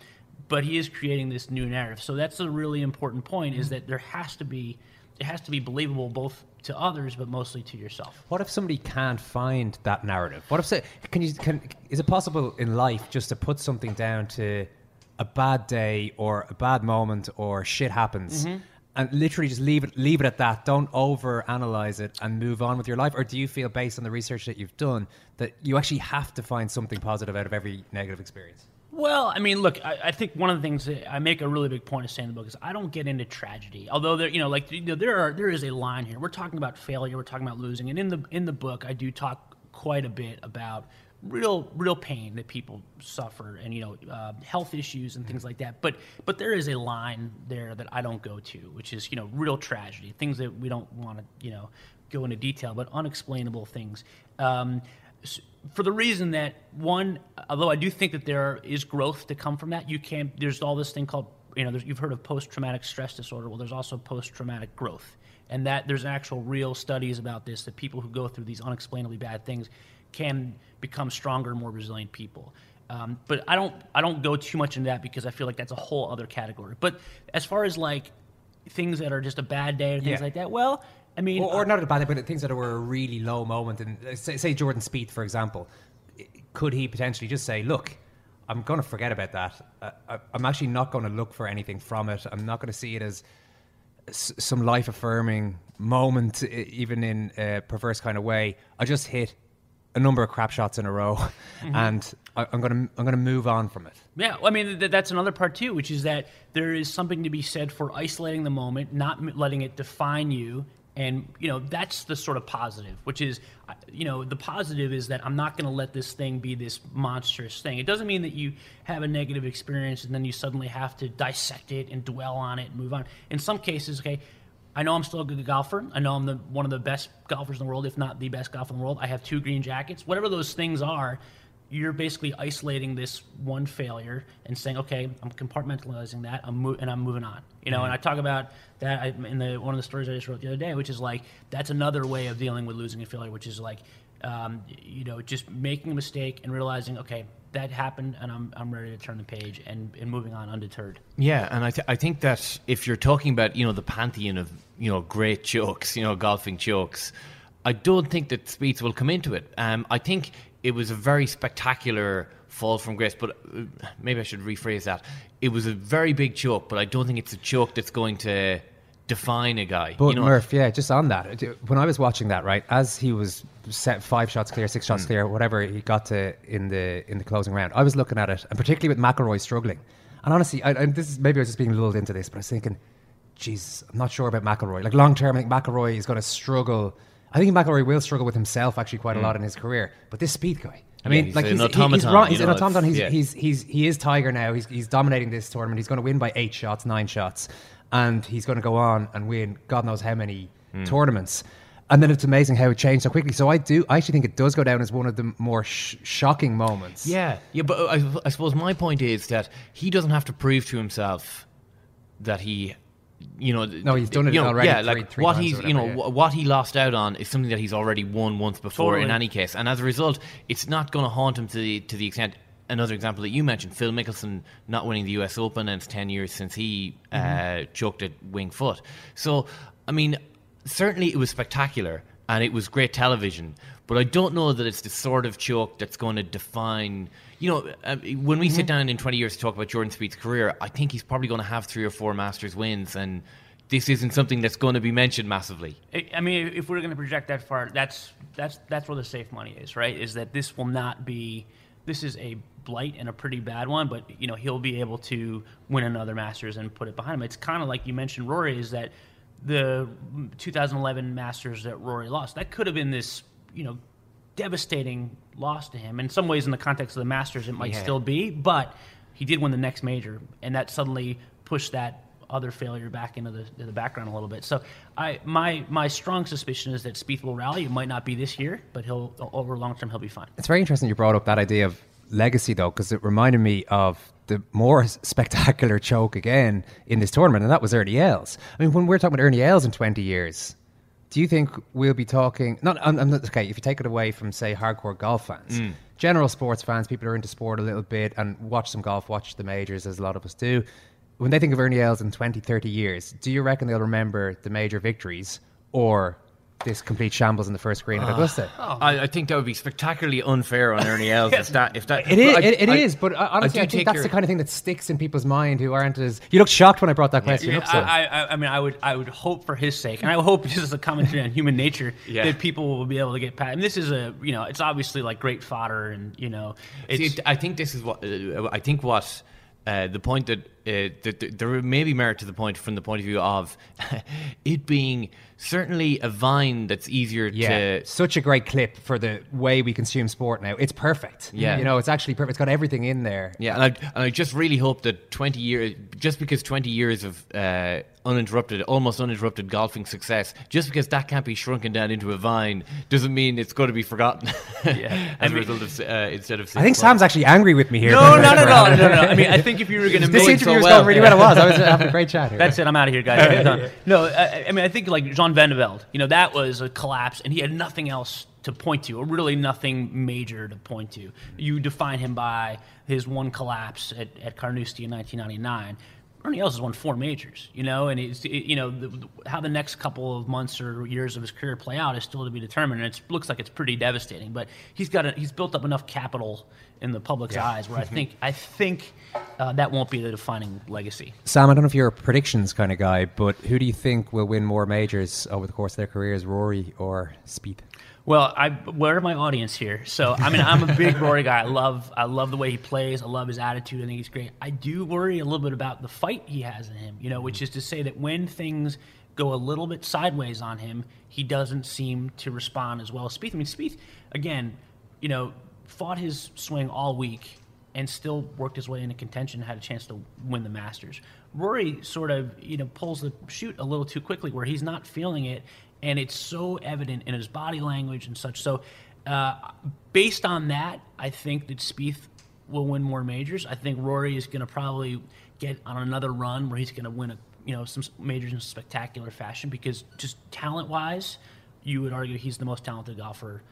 but he is creating this new narrative so that's a really important point is that there has to be it has to be believable both to others but mostly to yourself What if somebody can't find that narrative? What if say, can you can is it possible in life just to put something down to a bad day or a bad moment or shit happens Mhm. and literally just leave it leave it at that. Don't over analyze it and move on with your life. Or do you feel based on the research that you've done that you actually have to find something positive out of every negative experience? Well, I mean, look, I, I think one of the things that I make a really big point of saying in the book is I don't get into tragedy. Although there, you know, like you know, there are there is a line here. We're talking about failure. We're talking about losing, and in the in the book, I do talk quite a bit about real real pain that people suffer and you know uh, health issues and things like that but but there is a line there that i don't go to which is you know real tragedy things that we don't want to you know go into detail but unexplainable things um, for the reason that one although i do think that there is growth to come from that you can't. there's all this thing called you know there's, you've heard of post-traumatic stress disorder well there's also post-traumatic growth and that there's actual real studies about this that people who go through these unexplainably bad things can become stronger more resilient people um, but i don't i don't go too much into that because i feel like that's a whole other category but as far as like things that are just a bad day or things Yeah. like that well i mean or, or not a bad thing, but things that were a really low moment. And uh, say, say Jordan Spieth, for example, could he potentially just say, "Look, I'm going to forget about that. Uh, I, I'm actually not going to look for anything from it. I'm not going to see it as s- some life affirming moment, even in a perverse kind of way. I just hit a number of crap shots in a row, Mhm. and I, I'm going to I'm going to move on from it. Yeah, well, I mean th- that's another part too, which is that there is something to be said for isolating the moment, not m- letting it define you, and you know that's the sort of positive. Which is, uh, you know, the positive is that I'm not going to let this thing be this monstrous thing. It doesn't mean that you have a negative experience and then you suddenly have to dissect it and dwell on it and move on. In some cases, okay. I know I'm still a good golfer. I know I'm the, one of the best golfers in the world, if not the best golfer in the world. I have two green jackets. Whatever those things are, you're basically isolating this one failure and saying, okay, I'm compartmentalizing that, I'm mo- and I'm moving on. You know, and I talk about that in the one of the stories I just wrote the other day, which is like that's another way of dealing with losing a failure, which is like, um, you know, just making a mistake and realizing, okay, that happened, and I'm I'm ready to turn the page and, and moving on undeterred. Yeah, and I, th- I think that if you're talking about you know the pantheon of you know great jokes, you know golfing jokes, I don't think that Spieth's will come into it. Um, I think it was a very spectacular fall from grace, but uh, maybe I should rephrase that. It was a very big choke, but I don't think it's a choke that's going to define a guy. But you know, Murph, yeah, just on that, when I was watching that, right, as he was set five shots clear, six shots clear, whatever he got to in the in the closing round, I was looking at it, and particularly with McIlroy struggling. And honestly, I, I, this is maybe I was just being lulled into this, but I was thinking, Jesus, I'm not sure about McIlroy. Like long term, I think McIlroy is going to struggle. I think McIlroy will struggle with himself actually quite a Mm. lot in his career. But this Spieth guy, I Yeah, mean, he's like he's, he- he's, automaton, wrong. He's you an automaton. He's, yeah. he's he's he is Tiger now. He's he's dominating this tournament. He's going to win by eight shots, nine shots, and he's going to go on and win God knows how many Mm. tournaments. And then it's amazing how it changed so quickly. So I do, I actually think it does go down as one of the more sh- shocking moments. Yeah, yeah, but I, I suppose my point is that he doesn't have to prove to himself that he, you know, No, he's done it you know, already Yeah, three- like three what he's, you know, yeah. what he lost out on is something that he's already won once before in any case, and as a result, it's not going to haunt him to the to the extent. Another example that you mentioned, Phil Mickelson not winning the U.S. Open, and it's ten years since he uh, Mm-hmm. choked at Winged Foot. So, I mean, certainly it was spectacular and it was great television, but I don't know that it's the sort of choke that's going to define. You know, uh, when we Mm-hmm. sit down in 20 years to talk about Jordan Spieth's career, I think he's probably going to have three or four Masters wins, and this isn't something that's going to be mentioned massively. I I mean, if we're going to project that far, that's that's that's where the safe money is, right? Is that this will not be this is a blight and a pretty bad one, but you know he'll be able to win another Masters and put it behind him. It's kind of like you mentioned, Rory, is that the 2011 Masters that Rory lost that could have been this you know devastating loss to him. In some ways, in the context of the Masters, it might Yeah. still be, but he did win the next major, and that suddenly pushed that other failure back into the, the background a little bit. So, I my my strong suspicion is that Spieth will rally. It might not be this year, but he'll over long term he'll be fine. It's very interesting you brought up that idea of legacy, though, because it reminded me of the more *laughs* spectacular choke again in this tournament, and that was Ernie Els. I mean, when we're talking about Ernie Els in 20 years, do you think we'll be talking? Not, I'm, I'm not, okay, if you take it away from, say, hardcore golf fans, Mm. general sports fans, people who are into sport a little bit and watch some golf, watch the majors, as a lot of us do. When they think of Ernie Els in 20, 30 years, do you reckon they'll remember the major victories or this complete shambles in the first green at Augusta? I, I think that would be spectacularly unfair on Ernie Els. if *laughs* that, if that, It is. I- it, it I- is, But uh, honestly, I, think that's your- the kind of thing that sticks in people's mind who aren't as. You look shocked when I brought that question Yeah, up. So. I, I, I mean, I would, I would hope for his sake, and I hope *laughs* just as a commentary on human nature *laughs* Yeah. that people will be able to get past. And this is a, you know, it's obviously like great fodder, and you know, See, I think this is what uh, I think what uh, the point that, uh, that that there may be merit to the point from the point of view of *laughs* it being certainly a vine that's easier yeah, to such a great clip for the way we consume sport now. It's perfect. Yeah. you know, it's actually perfect. It's got everything in there. Yeah, and I, and I just really hope that 20 years, just because 20 years of uh, uninterrupted, almost uninterrupted golfing success, just because that can't be shrunken down into a vine, doesn't mean it's going to be forgotten. *laughs* Yeah, as I mean- a result of uh, instead of. I think six Sam's actually angry with me here. No, not at all. No, no. I mean, I *laughs* think if you were going to this make interview was going really well. It was. I was having a great chat here. That's it. I'm out of here, guys. I'm done. *laughs* No, I, I mean, I think like Jean Van de Velde, you know, that was a collapse, and he had nothing else to point to, or really nothing major to point to. You define him by his one collapse at, at Carnoustie in 1999. Ernie Els has won four majors, you know, and it's, it, you know the, the- how the next couple of months or years of his career play out is still to be determined. And it looks like it's pretty devastating, but he's got a, he's built up enough capital in the public's Yeah. eyes where I *laughs* think I think uh, that won't be the defining legacy. Sam, I don't know if you're a predictions kind of guy, but who do you think will win more majors over the course of their careers, Rory or Spieth? Well, I where my audience here? So I mean, I'm a big *laughs* Rory guy. I love I love the way he plays. I love his attitude. I think he's great. I do worry a little bit about the fight he has in him. You know, which mm-hmm. is to say that when things go a little bit sideways on him, he doesn't seem to respond as well as Spieth. I mean, Spieth again, you know, fought his swing all week and still worked his way into contention and had a chance to win the Masters. Rory sort of, you know, pulls the shoot a little too quickly where he's not feeling it, and it's so evident in his body language and such. So, uh, based on that, I think that Spieth will win more majors. I think Rory is going to probably get on another run where he's going to win a, you know, some majors in spectacular fashion because just talent-wise, you would argue he's the most talented golfer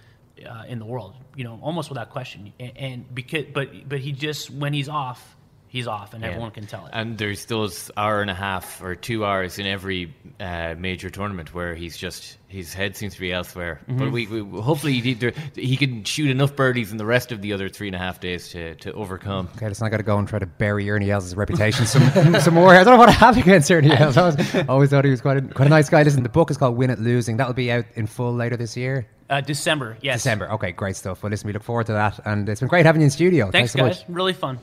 uh, in the world, you know, almost without question. And, and because, but but he just when he's off, he's off, and Yeah. everyone can tell it. And there's those hour and a half or two hours in every uh, major tournament where he's just his head seems to be elsewhere. Mhm. But we, we hopefully he, there, he can shoot enough birdies in the rest of the other three and a half days to, to overcome. Okay, listen, I got to go and try to bury Ernie Els' reputation some, *laughs* some more. I don't know what I have against Ernie Els. I was, *laughs* always thought he was quite a, quite a nice guy. Listen, the book is called Win At Losing. That'll be out in full later this year. Uh, December, yes. December. Okay, great stuff. Well, listen, we look forward to that. And it's been great having you in studio. Thanks, so guys. much. Really fun.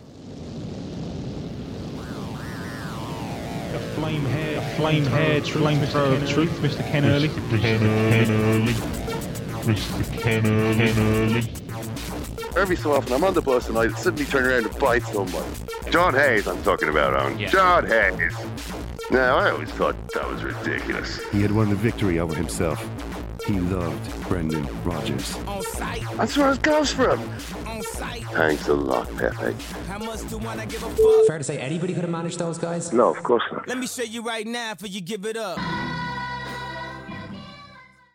Flame hair, flame hair, flamethrower of truth, Mr. Ken Early. Mr. Ken Early. Mr. Ken Early. Every so often, I'm on the bus and I suddenly turn around and bite somebody. John Hayes, I'm talking about, on Yeah. John Hayes. Now, I always thought that was ridiculous. He had won the victory over himself. He loved Brendan Rodgers. That's where it goes from. Thanks a lot, Pepe. Fair to say anybody could have managed those guys? No, of course not. Let me show you right now for you give it up.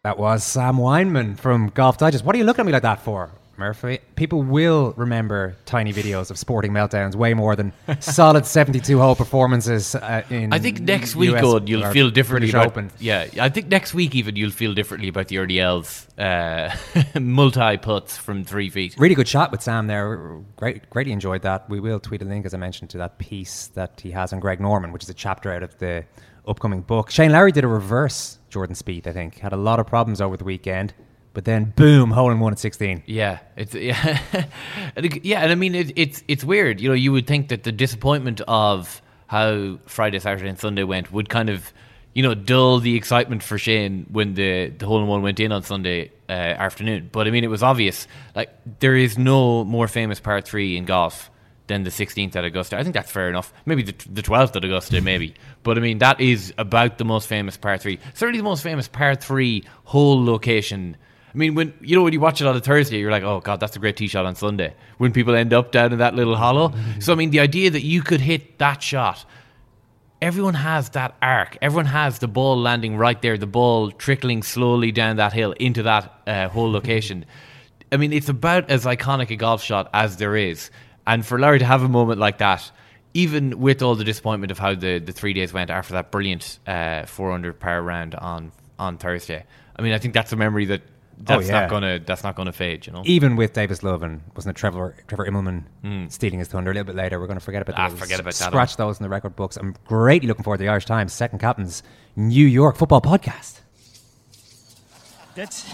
That was Sam Weinman from Golf Digest. What are you looking at me like that for, Murphy? People will remember tiny videos of sporting meltdowns way more than solid 72 hole performances uh, in. I think next week, US you'll feel differently British about. Open. Yeah, I think next week even you'll feel differently about the Els uh, *laughs* multi putts from three feet. Really good shot with Sam there. Great, greatly enjoyed that. We will tweet a link, as I mentioned, to that piece that he has on Greg Norman, which is a chapter out of the upcoming book. Shane Lowry did a reverse Jordan Spieth, I think. Had a lot of problems over the weekend. But then boom, hole in one at 16. Yeah, it's *laughs* yeah, yeah, and I mean it, it's it's weird. You know, you would think that the disappointment of how Friday, Saturday, and Sunday went would kind of, you know, dull the excitement for Shane when the the hole in one went in on Sunday uh, afternoon. But I mean, it was obvious. Like there is no more famous par three in golf than the 16th at Augusta. I think that's fair enough. Maybe the, the 12th at Augusta, maybe. But I mean, that is about the most famous par three. Certainly the most famous par three hole location. I mean, when you know when you watch it on a Thursday, you're like, "Oh God, that's a great tee shot on Sunday." When people end up down in that little hollow, *laughs* so I mean, the idea that you could hit that shot, everyone has that arc. Everyone has the ball landing right there, the ball trickling slowly down that hill into that uh, whole *laughs* location. I mean, it's about as iconic a golf shot as there is. And for Lowry to have a moment like that, even with all the disappointment of how the, the three days went after that brilliant uh, 400 par round on on Thursday, I mean, I think that's a memory that that's Oh, yeah. not gonna that's not gonna fade. You know, Even with Davis Love and wasn't it Trevor Trevor Immelman Mm. stealing his thunder a little bit later? We're going to forget about Ah, those. forget about that Scratch those in the record books. I'm greatly looking forward to the Irish Times Second Captains New York football podcast. That's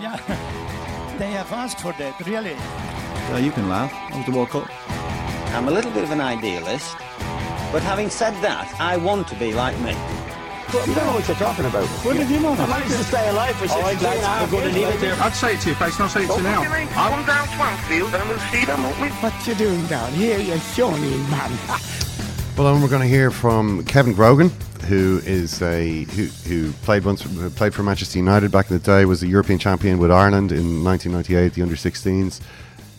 yeah. *laughs* They have asked for that, really. Yeah, you can laugh. That was the World Cup. I'm a little bit of an idealist, but having said that, I want to be like me. You don't know what you're talking about. What did you know? I managed to stay alive for 16 and a half years, like- I'd say it to your face, and I'll say it to you now. I come down Swanfield and we'll see them, won't we? What you doing down here, you shawny man? *laughs* Well, then we're going to hear from Kevin Grogan, who is a who, who played once played for Manchester United back in the day, was a European champion with Ireland in 1998, the under 16s,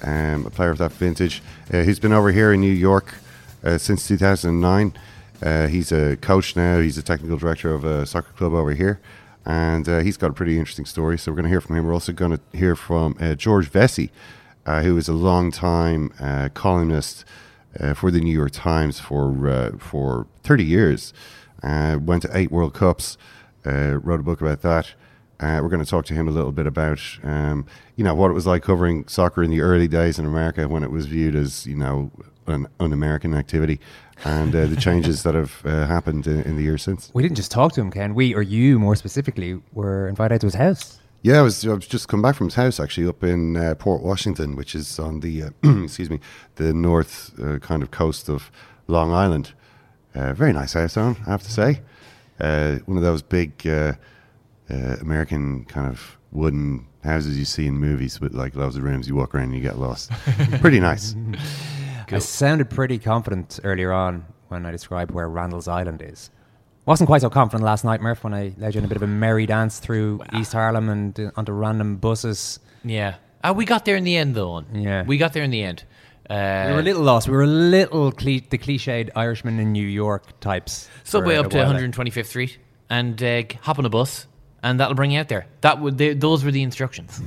um, a player of that vintage. Uh, who's been over here in New York uh, since 2009. Uh, he's a coach now. He's a technical director of a soccer club over here, and uh, he's got a pretty interesting story. So we're going to hear from him. We're also going to hear from uh, George Vecsey, uh, who is a long time uh, columnist uh, for the New York Times for for 30 years. Went to eight World Cups. Wrote a book about that. We're going to talk to him a little bit about, um, you know, what it was like covering soccer in the early days in America when it was viewed as, you know, an un-American activity, and uh, the changes that have uh, happened in, in the years since. We didn't just talk to him, Ken. We, or you more specifically, were invited to his house. Yeah, I was, I was just come back from his house actually up in uh, Port Washington, which is on the uh, *clears throat* excuse me the north uh, kind of coast of Long Island. Uh, very nice house, on I have to say. Uh, one of those big uh, uh, American kind of wooden houses you see in movies with like loads of rooms. You walk around and you get lost. *laughs* Pretty nice. I sounded pretty confident earlier on when I described where Randall's Island is. Wasn't quite so confident last night, Murph, when I led you in a bit of a merry dance through East Harlem and uh, onto random buses. yeah. Uh, we got there in the end, though. Yeah. we got there in the end. Uh, we were a little lost. We were a little cli the cliched Irishman in New York types. subway up to a while there. 125th Street and uh, hop on a bus, and that'll bring you out there. That would they, those were the instructions.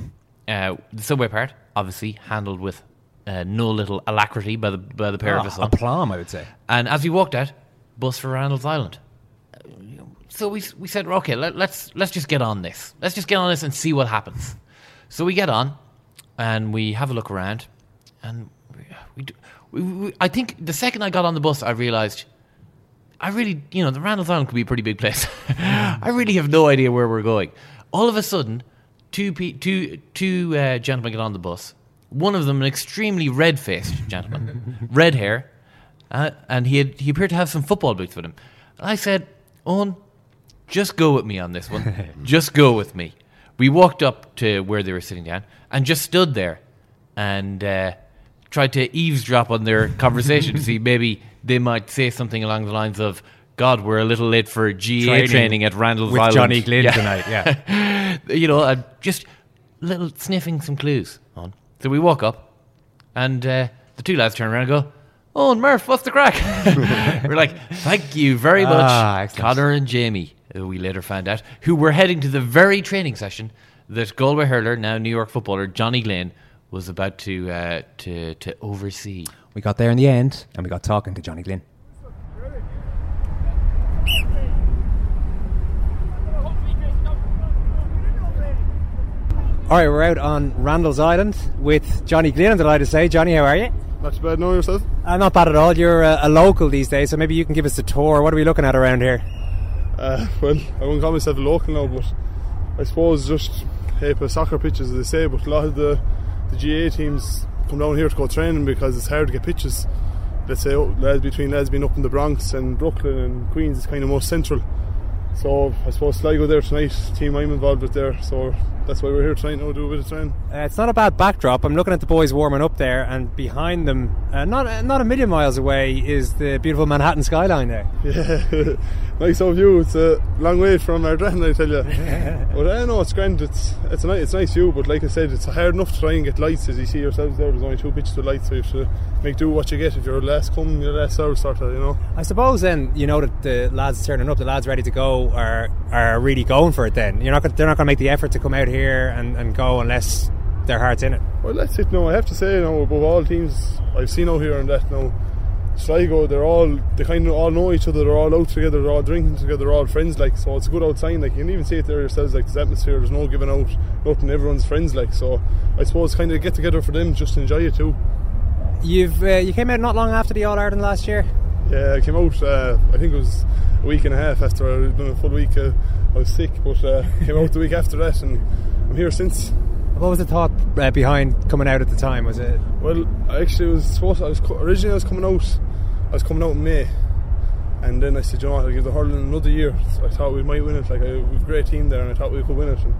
Uh, the subway part, obviously, handled with uh, no little alacrity by the by the pair of us. A aplomb, I would say. And as we walked out, bus for Randall's Island. So we we said, okay, let, let's let's just get on this. Let's just get on this and see what happens. So we get on, and we have a look around, and we, we, do, we, we I think the second I got on the bus, I realized. I really, you know, the Randall's Island could be a pretty big place. *laughs* I really have no idea where we're going. All of a sudden, two pe- two two uh, gentlemen get on the bus. One of them, an extremely red-faced gentleman, *laughs* red hair, uh, and he had, he appeared to have some football boots with him. And I said, "Owen, just go with me on this one. *laughs* just go with me." We walked up to where they were sitting down and just stood there and uh, tried to eavesdrop on their conversation to see *laughs* maybe they might say something along the lines of, God, we're a little late for GAA training, Training at Randall's with Island. Johnny Glynn tonight, yeah. you know, uh, just little sniffing some clues. So we walk up and uh, the two lads turn around and go, Oh, and Murph, what's the crack? *laughs* we're like, thank you very much, Ah, excellent. Connor and Jamie, who we later found out, who were heading to the very training session that Galway hurler, now New York footballer Johnny Glynn, was about to uh, to to oversee. We got there in the end, and we got talking to Johnny Glynn. All right, we're out on Randall's Island with Johnny Glynn. I'm delighted to say, Johnny, how are you? Not too bad, know yourself? Uh, not bad at all. You're a, a local these days, so maybe you can give us a tour. What are we looking at around here? Uh, *laughs* well, I wouldn't call myself a local now, but I suppose just of soccer pitches, as they say, but a lot of the, the GAA teams come down here to go training because it's hard to get pitches. Let's say oh, between being up in the Bronx and Brooklyn and Queens is kind of more central. So I suppose Sligo there tonight, team I'm involved with there. So that's why we're here tonight now, do a bit of training. Uh, it's not a bad backdrop. I'm looking at the boys warming up there, and behind them, uh, not uh, not a million miles away, is the beautiful Manhattan skyline there. Yeah, *laughs* *laughs* nice of view. It's a long way from Ardrahan, I tell you. *laughs* but I know it's grand. It's it's a nice, it's nice view. But like I said, it's hard enough to try and get lights. As you see yourselves there, there's only two pitches with lights, so you have to make do what you get. If you're last come, you're last out, sort of. You know. I suppose then you know that the lads turning up, the lads ready to go, are are really going for it. Then you're not gonna, they're not going to make the effort to come out here and, and go unless their heart's in it. Well, that's it. No, I have to say, you know, above all teams I've seen out here and that now. Sligo, they're all they kind of all know each other. They're all out together. They're all drinking together. They're all friends. Like so, it's a good old sign. Like you can even see it there yourselves. Like this atmosphere. There's no giving out. Nothing. Everyone's friends. Like so, I suppose kind of get together for them. Just enjoy it too. You've uh, you came out not long after the All Ireland last year. Yeah, I came out. Uh, I think it was a week and a half after I'd done a full week. Uh, I was sick, but uh, *laughs* came out the week after that, and I'm here since. What was the thought uh, behind coming out at the time? Was it? Well, I actually was supposed. I was originally I was coming out. I was coming out in May, and then I said, you know what, I'll give the hurling another year. So I thought we might win it. Like I, we've a great team there, and I thought we could win it. And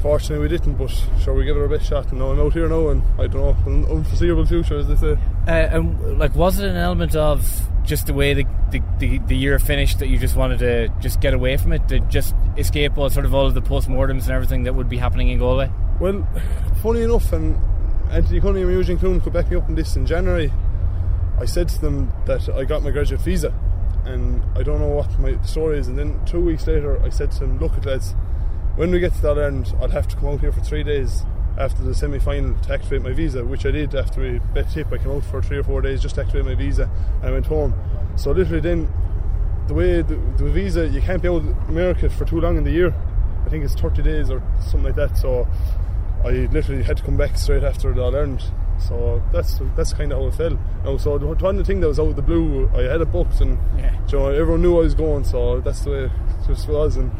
fortunately, we didn't. But sure, we give it our best shot. And now I'm out here now, and I don't know, an unforeseeable future, as they say. Uh, and like, was it an element of just the way the, the, the, the, year finished that you just wanted to just get away from it, to just escape all sort of all of the post-mortems and everything that would be happening in Galway? Well, *sighs* funny enough, and Anthony Cunningham and Eugene Clune could back me up on this in January. I said to them that I got my graduate visa, and I don't know what my story is. And then two weeks later, I said to them, "Look, at lads, when we get to that end, I'll have to come out here for three days after the semi final to activate my visa, which I did after we bet tip. I came out for three or four days just to activate my visa and I went home. So literally then the way the, the visa you can't be out of America for too long in the year. I think it's 30 days or something like that. So I literally had to come back straight after the All Ireland. So that's that's kind of how it fell. Now, so the one thing that was out of the blue, I had it booked, and yeah. you know, everyone knew I was going. So that's the way it just was. And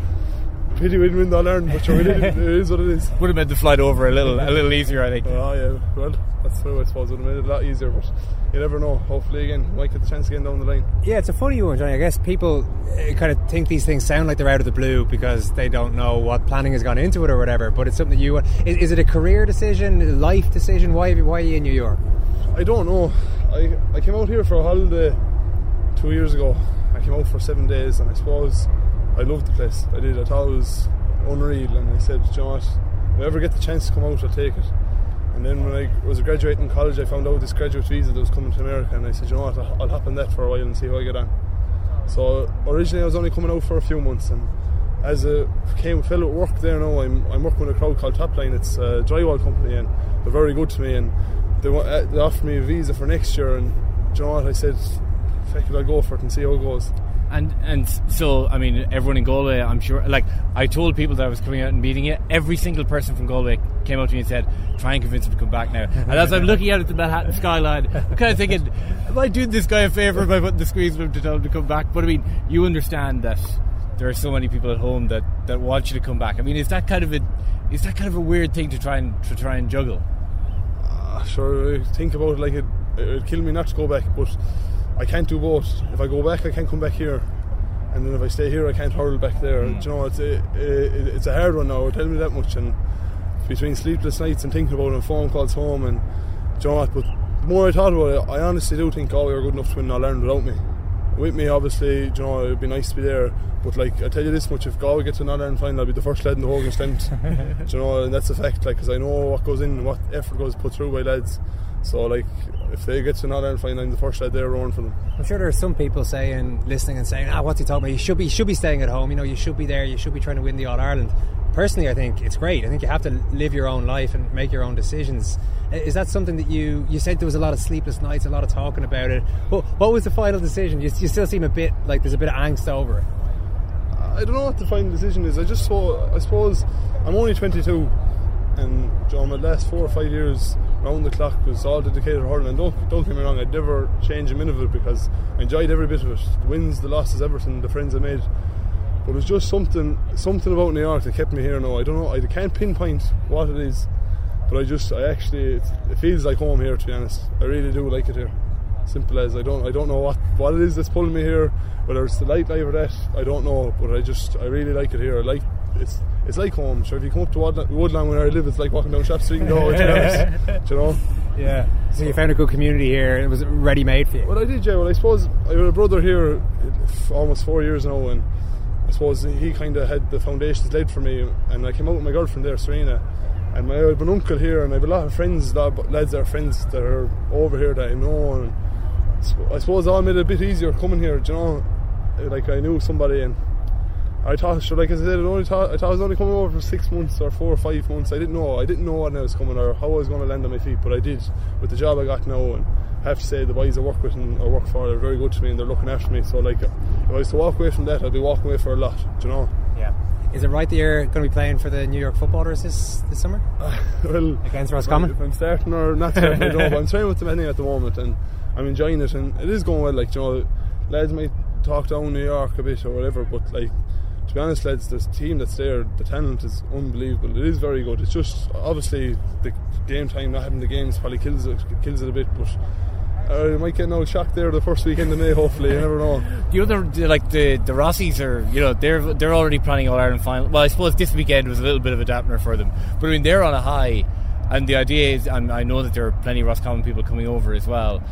pity we didn't win the All Ireland, but sure, *laughs* it is what it is. Would have made the flight over a little a little easier, I think. Oh yeah, well that's true. I suppose it would have made it a lot easier, but you never know. Hopefully, again, might get the chance again down the line. Yeah, it's a funny one, Johnny. I guess people uh, kind of think these things sound like they're out of the blue because they don't know what planning has gone into it or whatever. But it's something you. Is, is it a career decision, life decision? Why why are you in New York? I don't know. I I came out here for a holiday two years ago. I came out for seven days, and I suppose I loved the place. I did. I thought it was unreal, and I said, you know what? If I ever get the chance to come out, I'll take it. And then when I was graduating college, I found out this graduate visa that was coming to America, and I said, you know what? I'll, hop on that for a while and see how I get on. So originally, I was only coming out for a few months, and as a came fellow at work there now, I'm, I'm working with a crowd called Topline. It's a drywall company, and they're very good to me. And they, uh, they offered me a visa for next year, and you know what? I said, "Fuck it, I'll go for it and see how it goes." And and so I mean everyone in Galway I'm sure like I told people that I was coming out and meeting you every single person from Galway came up to me and said try and convince him to come back now. And as I'm looking out at the Manhattan skyline *laughs* I'm kind of thinking am I doing this guy a favour by putting the squeeze on him to tell him to come back? But I mean you understand that there are so many people at home that, that want you to come back. I mean is that kind of a is that kind of a weird thing to try and to try and juggle? Uh, sure think about it like it it'd kill me not to go back but I can't do both. If I go back, I can't come back here, and then if I stay here, I can't hurl back there. Mm. you know, it's a, it, it's a hard one now. Tell me that much. And between sleepless nights and thinking about it, and phone calls home, and you know what? But the more I thought about it, I honestly do think Galway are good enough to win Ireland without me. With me, obviously, you know, it'd be nice to be there. But like, I tell you this much: if Galway gets an Ireland final, I'll be the first lad in the Hogan stand. *laughs* you know, and that's a fact. Like, because I know what goes in, and what effort goes put through by lads. So like, if they get to an Ireland final, I'm the first lad there roaring for them. I'm sure there are some people saying, listening and saying, ah, what's he talking about? You should be, you should be staying at home. You know, you should be there. You should be trying to win the All Ireland. Personally, I think it's great. I think you have to live your own life and make your own decisions. Is that something that you you said there was a lot of sleepless nights, a lot of talking about it? What, what was the final decision? You, you still seem a bit like there's a bit of angst over it. I don't know what the final decision is. I just saw. I suppose I'm only 22, and John, my last four or five years round the clock was all dedicated to hurling. And don't, don't get me wrong, I'd never change a minute of it because I enjoyed every bit of it. The wins, the losses, everything, the friends I made. But it was just something something about New York that kept me here now. I don't know. I can't pinpoint what it is, but I just I actually it, it feels like home here. To be honest, I really do like it here. Simple as I don't I don't know what what it is that's pulling me here. Whether it's the light life or that, I don't know. But I just I really like it here. I like it's it's like home. Sure, if you come up to Woodlawn, Woodlawn where I live, it's like walking down Shop Street and go. Oh, to. *laughs* Do you know. Yeah. So you found a good community here. It was ready made for you. Well, I did, yeah. Well, I suppose I have a brother here, almost four years now, and I suppose he kind of had the foundations laid for me. And I came out with my girlfriend there, Serena, and my I have an uncle here, and I have a lot of friends, lot of lads that are friends that are over here that I know. And I suppose all made it a bit easier coming here. Do you know, like I knew somebody, and I thought, sure, like I said, I only thought I thought I was only coming over for six months or four or five months. I didn't know. I didn't know when I was coming or how I was going to land on my feet, but I did with the job I got now. And I have to say, the boys I work with and I work for are very good to me, and they're looking after me. So, like, if I was to walk away from that, I'd be walking away for a lot. Do you know? Yeah. Is it right that you're going to be playing for the New York Footballers this this summer? *laughs* well, against Roscommon. If I'm starting or not starting, I don't know. But I'm training with them anyway at the moment, and I'm enjoying it, and it is going well. Like, you know, lads might talk down New York a bit or whatever, but like to be honest, lads, this team that's there, the talent is unbelievable. It is very good. It's just obviously the game time, not having the games, probably kills it, kills it a bit. But uh, you might get no shock there the first weekend of May. Hopefully, you never know. The other, like the the Rossies are, you know, they're they're already planning All Ireland final. Well, I suppose this weekend was a little bit of a dampener for them, but I mean they're on a high, and the idea is, and I know that there are plenty of Roscommon people coming over as well.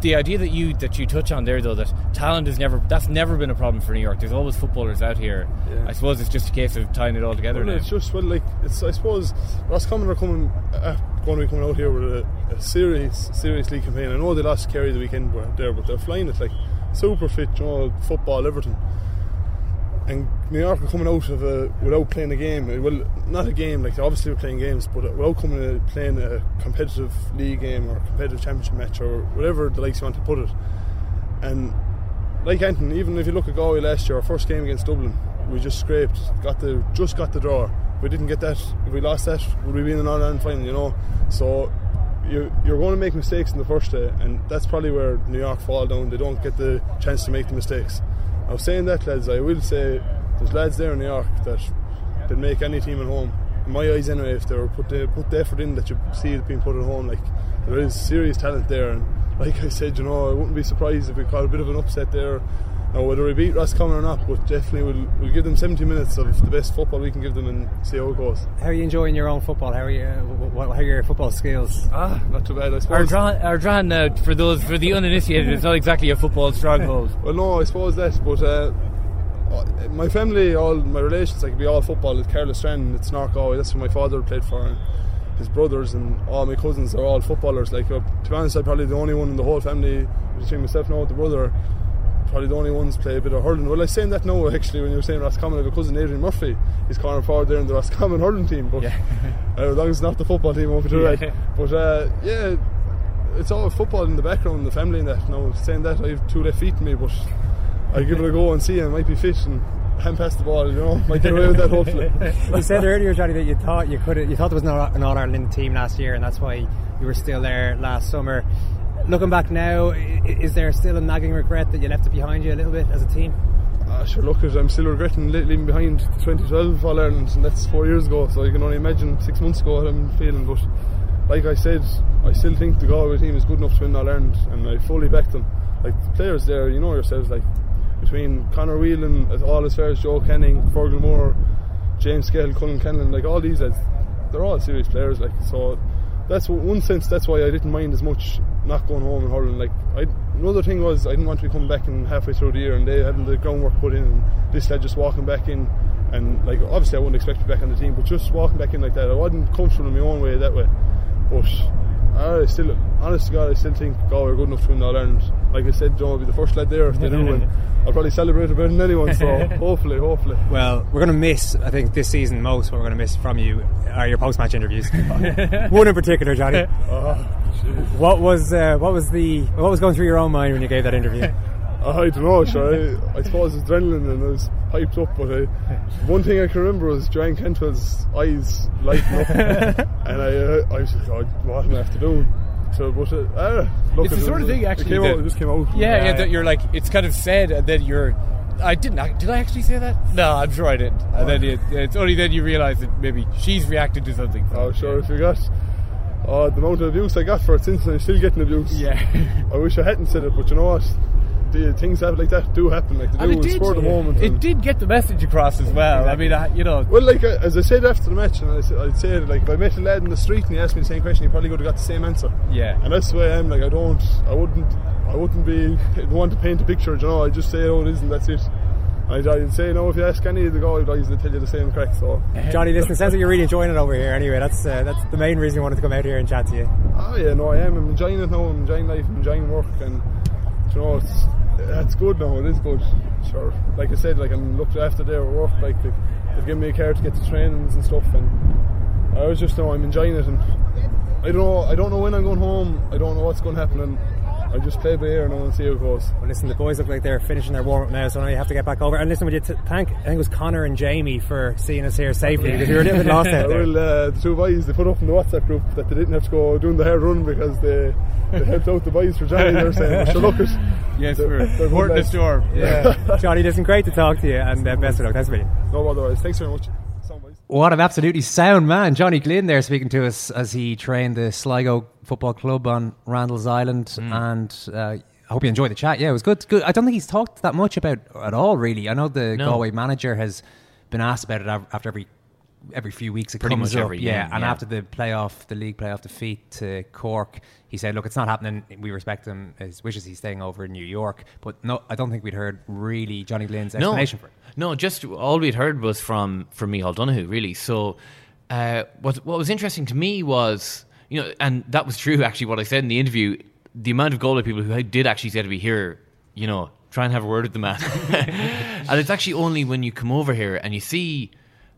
The idea that you that you touch on there, though, that talent is never that's never been a problem for New York. There's always footballers out here. Yeah. I suppose it's just a case of tying it all together. Well, now. it's just well, like it's. I suppose Roscommon are coming, uh, going to be coming out here with a, a serious, serious league campaign. I know they lost Kerry the weekend there, but they're flying it like super fit, you know, football, everything. And New York are coming out of a without playing a game. uh, Well, not a game like obviously we're playing games, but without coming to playing a competitive league game or competitive championship match or whatever the likes you want to put it. And like Anton, even if you look at Galway last year, our first game against Dublin, we just scraped, got the just got the draw. If we didn't get that, if we lost that, would we be in an All Ireland final? You know, so you, you're going to make mistakes in the first day, and that's probably where New York fall down. They don't get the chance to make the mistakes. Now, saying that, lads, I will say there's lads there in New York that that make any team at home. In my eyes, anyway, if they were put the put the effort in that you see it being put at home, like there is serious talent there. And like I said, you know, I wouldn't be surprised if we caught a bit of an upset there. Now, whether we beat Roscommon or not, but definitely we'll, we'll give them 70 minutes of the best football we can give them and see how it goes. How are you enjoying your own football? How are you? Uh, what, how are your football skills? Ah, not too bad, I suppose. draw, our draw now, for those for the uninitiated, it's not exactly a football stronghold. Well, no, I suppose that, but uh, uh, my family, all my relations, I like be all football. It's Caherlistrane, it's North Galway. That's who my father played for. And his brothers and all my cousins are all footballers. Like uh, to be honest, I'm probably the only one in the whole family between myself and the brother. Probably the only ones play a bit of hurling. Well, I was saying that now actually when you were saying Roscommon, I have a cousin Adrian Murphy. He's corner forward there in the Roscommon hurling team. But *laughs* uh, as long as it's not the football team, won't be too Yeah. right. But uh, yeah, it's all football in the background, the family and that. Now saying that, I have two left feet in me, but I give it a go and see. I might be fit and hand past the ball. You know, *laughs* might get away with that hopefully. *laughs* you said earlier, Johnny, that you thought you could. You thought there was no, an All Ireland team last year, and that's why you were still there last summer. Looking back now, is there still a nagging regret that you left it behind you a little bit as a team? Ah, sure, look, I'm still regretting le- leaving behind the 2012 All Ireland, and that's four years ago. So you can only imagine six months ago what I'm feeling. But like I said, I still think the Galway team is good enough to win All Ireland, and I fully back them. Like the players there, you know yourselves, like between Conor Whelan, all as far as Joe Canning, Fergal Moore, James Skehill, Colm Callanan, like all these lads, they're all serious players. Like so, that's one sense. That's why I didn't mind as much not going home and hurling. Like I, another thing was I didn't want to be coming back in halfway through the year and they having the groundwork put in, and this lad just walking back in. And like obviously I wouldn't expect to be back on the team, but just walking back in like that, I wasn't comfortable in my own way that way. But I still, honest to God, I still think Galway are good enough to win All Ireland. Like I said, John will be the first lad there if they do, and *laughs* I'll probably celebrate a better than anyone. So *laughs* hopefully, hopefully. Well, we're going to miss, I think, this season most. What we're going to miss from you are your post-match interviews. *laughs* One in particular, Johnny. Oh, what was uh, what was the what was going through your own mind when you gave that interview? I don't know, sure. I, I suppose it's adrenaline and I was hyped up, but I, one thing I can remember was Joanne Cantwell's eyes lighting up, and I, uh, I was like, oh, what am I have to do? So, but uh, uh, look, it's the it- sort of thing it actually came that, out, it just came out. Yeah, yeah, that you're like it's kind of sad that you're I didn't. act- Did I actually say that? No, I'm sure I didn't. And then it, it's only then you realise that maybe she's reacted to something. Oh, sure. If you got oh, the amount of abuse I got for it since, I'm still getting abuse. Yeah. *laughs* I wish I hadn't said it, but you know what? The things that like that do happen. Like they And do it in did, spur of the moment. it and- did get the message across as well. I mean, I, you know, Well, like uh, as I said after the match, and I said, I'd say like if I met a lad in the street and he asked me the same question, he probably would have got the same answer. Yeah. And that's the way I am. Like I don't, I wouldn't, I wouldn't be want to paint a picture. You know, I just say how it is, and that's it. I'd, I'd say no. If you ask any of the guys, they'll tell you the same crack. So. *laughs* Johnny, listen, it sounds like you're really enjoying it over here. Anyway, that's uh, that's the main reason I wanted to come out here and chat to you. Oh yeah, no, I am. I'm enjoying it now. I'm enjoying life. I'm enjoying work, and you know, it's it's good now. It is good. Sure. Like I said, like I'm looked after there at work. Like they, they've given me a car to get to trainings and stuff, and I was just you know I'm enjoying it. And I don't know. I don't know when I'm going home. I don't know what's going to happen, and I just play by ear now and see how it goes. Well, listen, the boys look like they're finishing their warm up now, so now you have to get back over. And listen, would you t- thank? I think it was Connor and Jamie for seeing us here safely because we were a little bit lost out *laughs* there. Well, uh, the two boys they put up in the WhatsApp group that they didn't have to go doing the hard run because they, they helped out the boys for Johnny. They're saying, "Well, sure, look at *laughs* Yes, they're- we're they're good the lads." storm. Yeah. *laughs* Johnny, listen, great to talk to you, and uh, best of luck. Thanks a million. No otherwise. Thanks very much. What an absolutely sound man. Johnny Glynn there speaking to us as he trained the Sligo Football Club on Randall's Island. And uh, I hope you enjoyed the chat. Yeah, it was good. good. I don't think he's talked that much about at all, really. I know the No. Galway manager has been asked about it after every every few weeks it Pretty comes much up. yeah, and yeah. after the playoff, the league playoff defeat to Cork, he said, "Look, it's not happening. We respect him. His wishes. He's staying over in New York." But no, I don't think we'd heard really Johnny Glynn's no, explanation for it. No, just all we'd heard was from from Micheál Donoghue, really. So, uh, what what was interesting to me was, you know, and that was true *laughs* actually. What I said in the interview, the amount of Galway people who did actually say to me here, you know, try and have a word with the man. *laughs* and it's actually only when you come over here and you see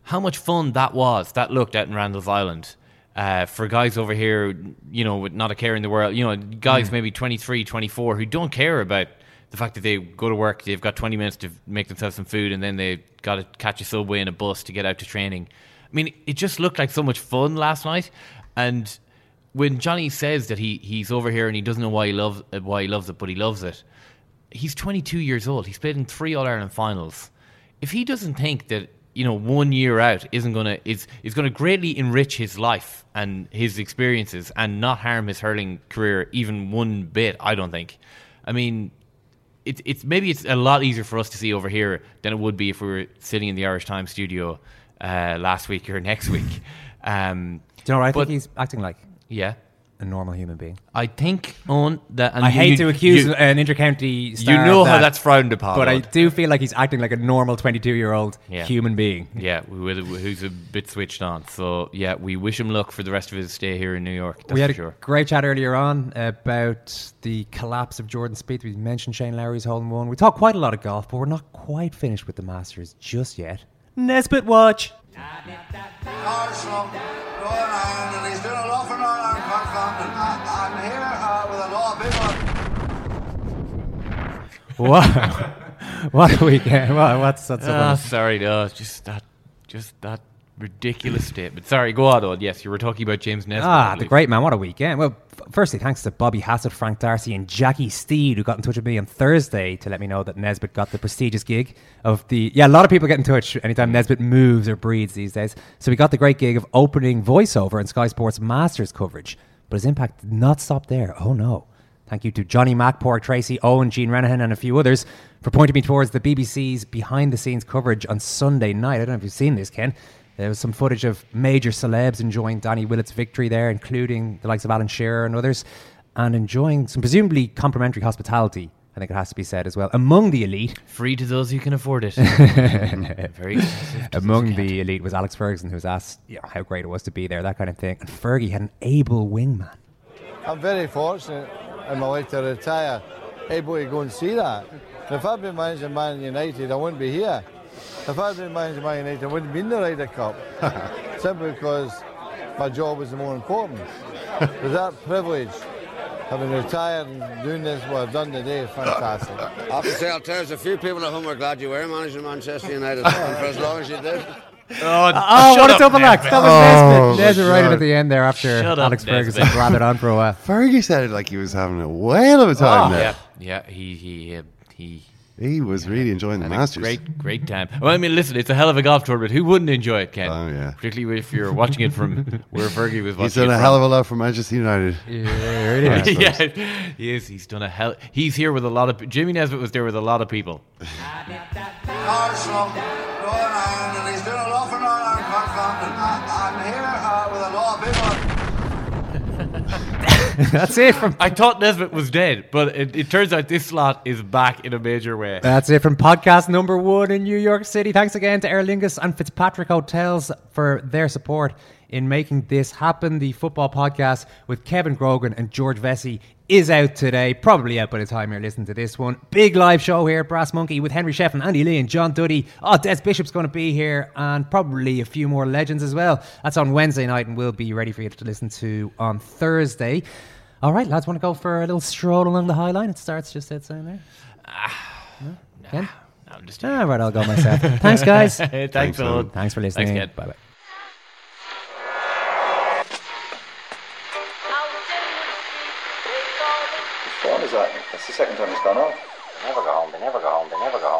how much fun that was, that looked out in Randall's Island. Uh, for guys over here, you know, with not a care in the world, you know, guys Mm. maybe 23, 24 who don't care about the fact that they go to work, they've got 20 minutes to make themselves some food, and then they got to catch a subway and a bus to get out to training. I mean, it just looked like so much fun last night. And when Johnny says that he, he's over here and he doesn't know why he loves uh, why he loves it, but he loves it. He's 22 years old. He's played in three All Ireland finals. If he doesn't think that you know one year out isn't gonna is is gonna greatly enrich his life and his experiences and not harm his hurling career even one bit, I don't think. I mean, it's it's maybe it's a lot easier for us to see over here than it would be if we were sitting in the Irish Times studio uh, last week or next week. Um, Do you know what I but- think he's acting like? Yeah. A normal human being. I think on that. And I hate to accuse you- an intercounty You know of how that's frowned upon. but I do feel like he's acting like a normal 22 year old Yeah. human being. Yeah, who's a bit switched on. So yeah, we wish him luck for the rest of his stay here in New York. That's we had for a sure. great chat earlier on about the collapse of Jordan Spieth. We mentioned Shane Lowry's hole in one. We talked quite a lot of golf, but we're not quite finished with the Masters just yet. Nesbitt watch. Arsenal going on, and he's doing a lot What? *laughs* what a weekend! What, what's that's so Ah, sorry, no, it's just that, just that ridiculous statement. Sorry, go on, Odd. Yes, you were talking about James Nesbitt. Ah, the great man. What a weekend. Well, f- firstly, thanks to Bobby Hassett, Frank Darcy, and Jackie Steed, who got in touch with me on Thursday to let me know that Nesbitt got the prestigious gig of the. Yeah, a lot of people get in touch anytime Nesbitt moves or breeds these days. So we got the great gig of opening voiceover in Sky Sports Masters coverage. But his impact did not stop there. Oh, no. Thank you to Johnny Macport, Tracy Owen, Gene Renahan, and a few others for pointing me towards the BBC's behind the scenes coverage on Sunday night. I don't know if you've seen this, Ken. There was some footage of major celebs enjoying Danny Willett's victory there, including the likes of Alan Shearer and others, and enjoying some presumably complimentary hospitality, I think it has to be said as well, among the elite. Free to those who can afford it. *laughs* Very expensive to those Among who can't. the elite was Alex Ferguson, who was asked you know, how great it was to be there, that kind of thing. And Fergie had an able wingman. I'm very fortunate in my life to retire, able to go and see that. If I'd been managing Man United, I wouldn't be here. If I'd been managing Man United, I wouldn't be in the Ryder Cup. *laughs* Simply because my job was the more important. *laughs* But that privilege, having retired and doing this, what I've done today, is fantastic. *laughs* I have to say, I'll there's a few people at home are glad you were managing Manchester United for as long as you did. Oh, Oh, what a double act. That was Oh, Nesbitt. Nesbitt right in at the end there after Shut up, Alex Ferguson Nesbitt. blathered on for a while. *laughs* Fergie sounded like he was having a whale of a time Oh, there. yeah, yeah. He he uh, he He was really enjoying the Had a Masters. Great, great time. Well, I mean, listen, it's a hell of a golf tournament. Who wouldn't enjoy it, Ken? Oh, yeah. Particularly if you're watching it from *laughs* where Fergie was watching it. He's done it a from. hell of a lot for Manchester United. yeah, *laughs* he is. He's done a hell. He's here with a lot of. Jimmy Nesbitt was there with a lot of people. Arsenal going on, and he's doing a *laughs* That's it from. I thought Nesbitt was dead, but it, it turns out this slot is back in a major way. That's it from podcast number one in New York City. Thanks again to Aer Lingus and Fitzpatrick Hotels for their support in making this happen. The football podcast with Kevin Grogan and George Vecsey is out today. Probably out by the time you're listening to this one. Big live show here at Brass Monkey with Henry Sheff and Andy Lee and John Duddy. Oh, Des Bishop's going to be here and probably a few more legends as well. That's on Wednesday night and we'll be ready for you to listen to on Thursday. All right, lads, want to go for a little stroll along the High Line? It starts just outside there. Ah, no? Ken? I'm just. All right, I'll go myself. Thanks, guys. *laughs* Thanks, Thanks. Thanks for listening. Thanks. Bye bye. That's the second time it's gone off. They never go home. They never go home. They never go home.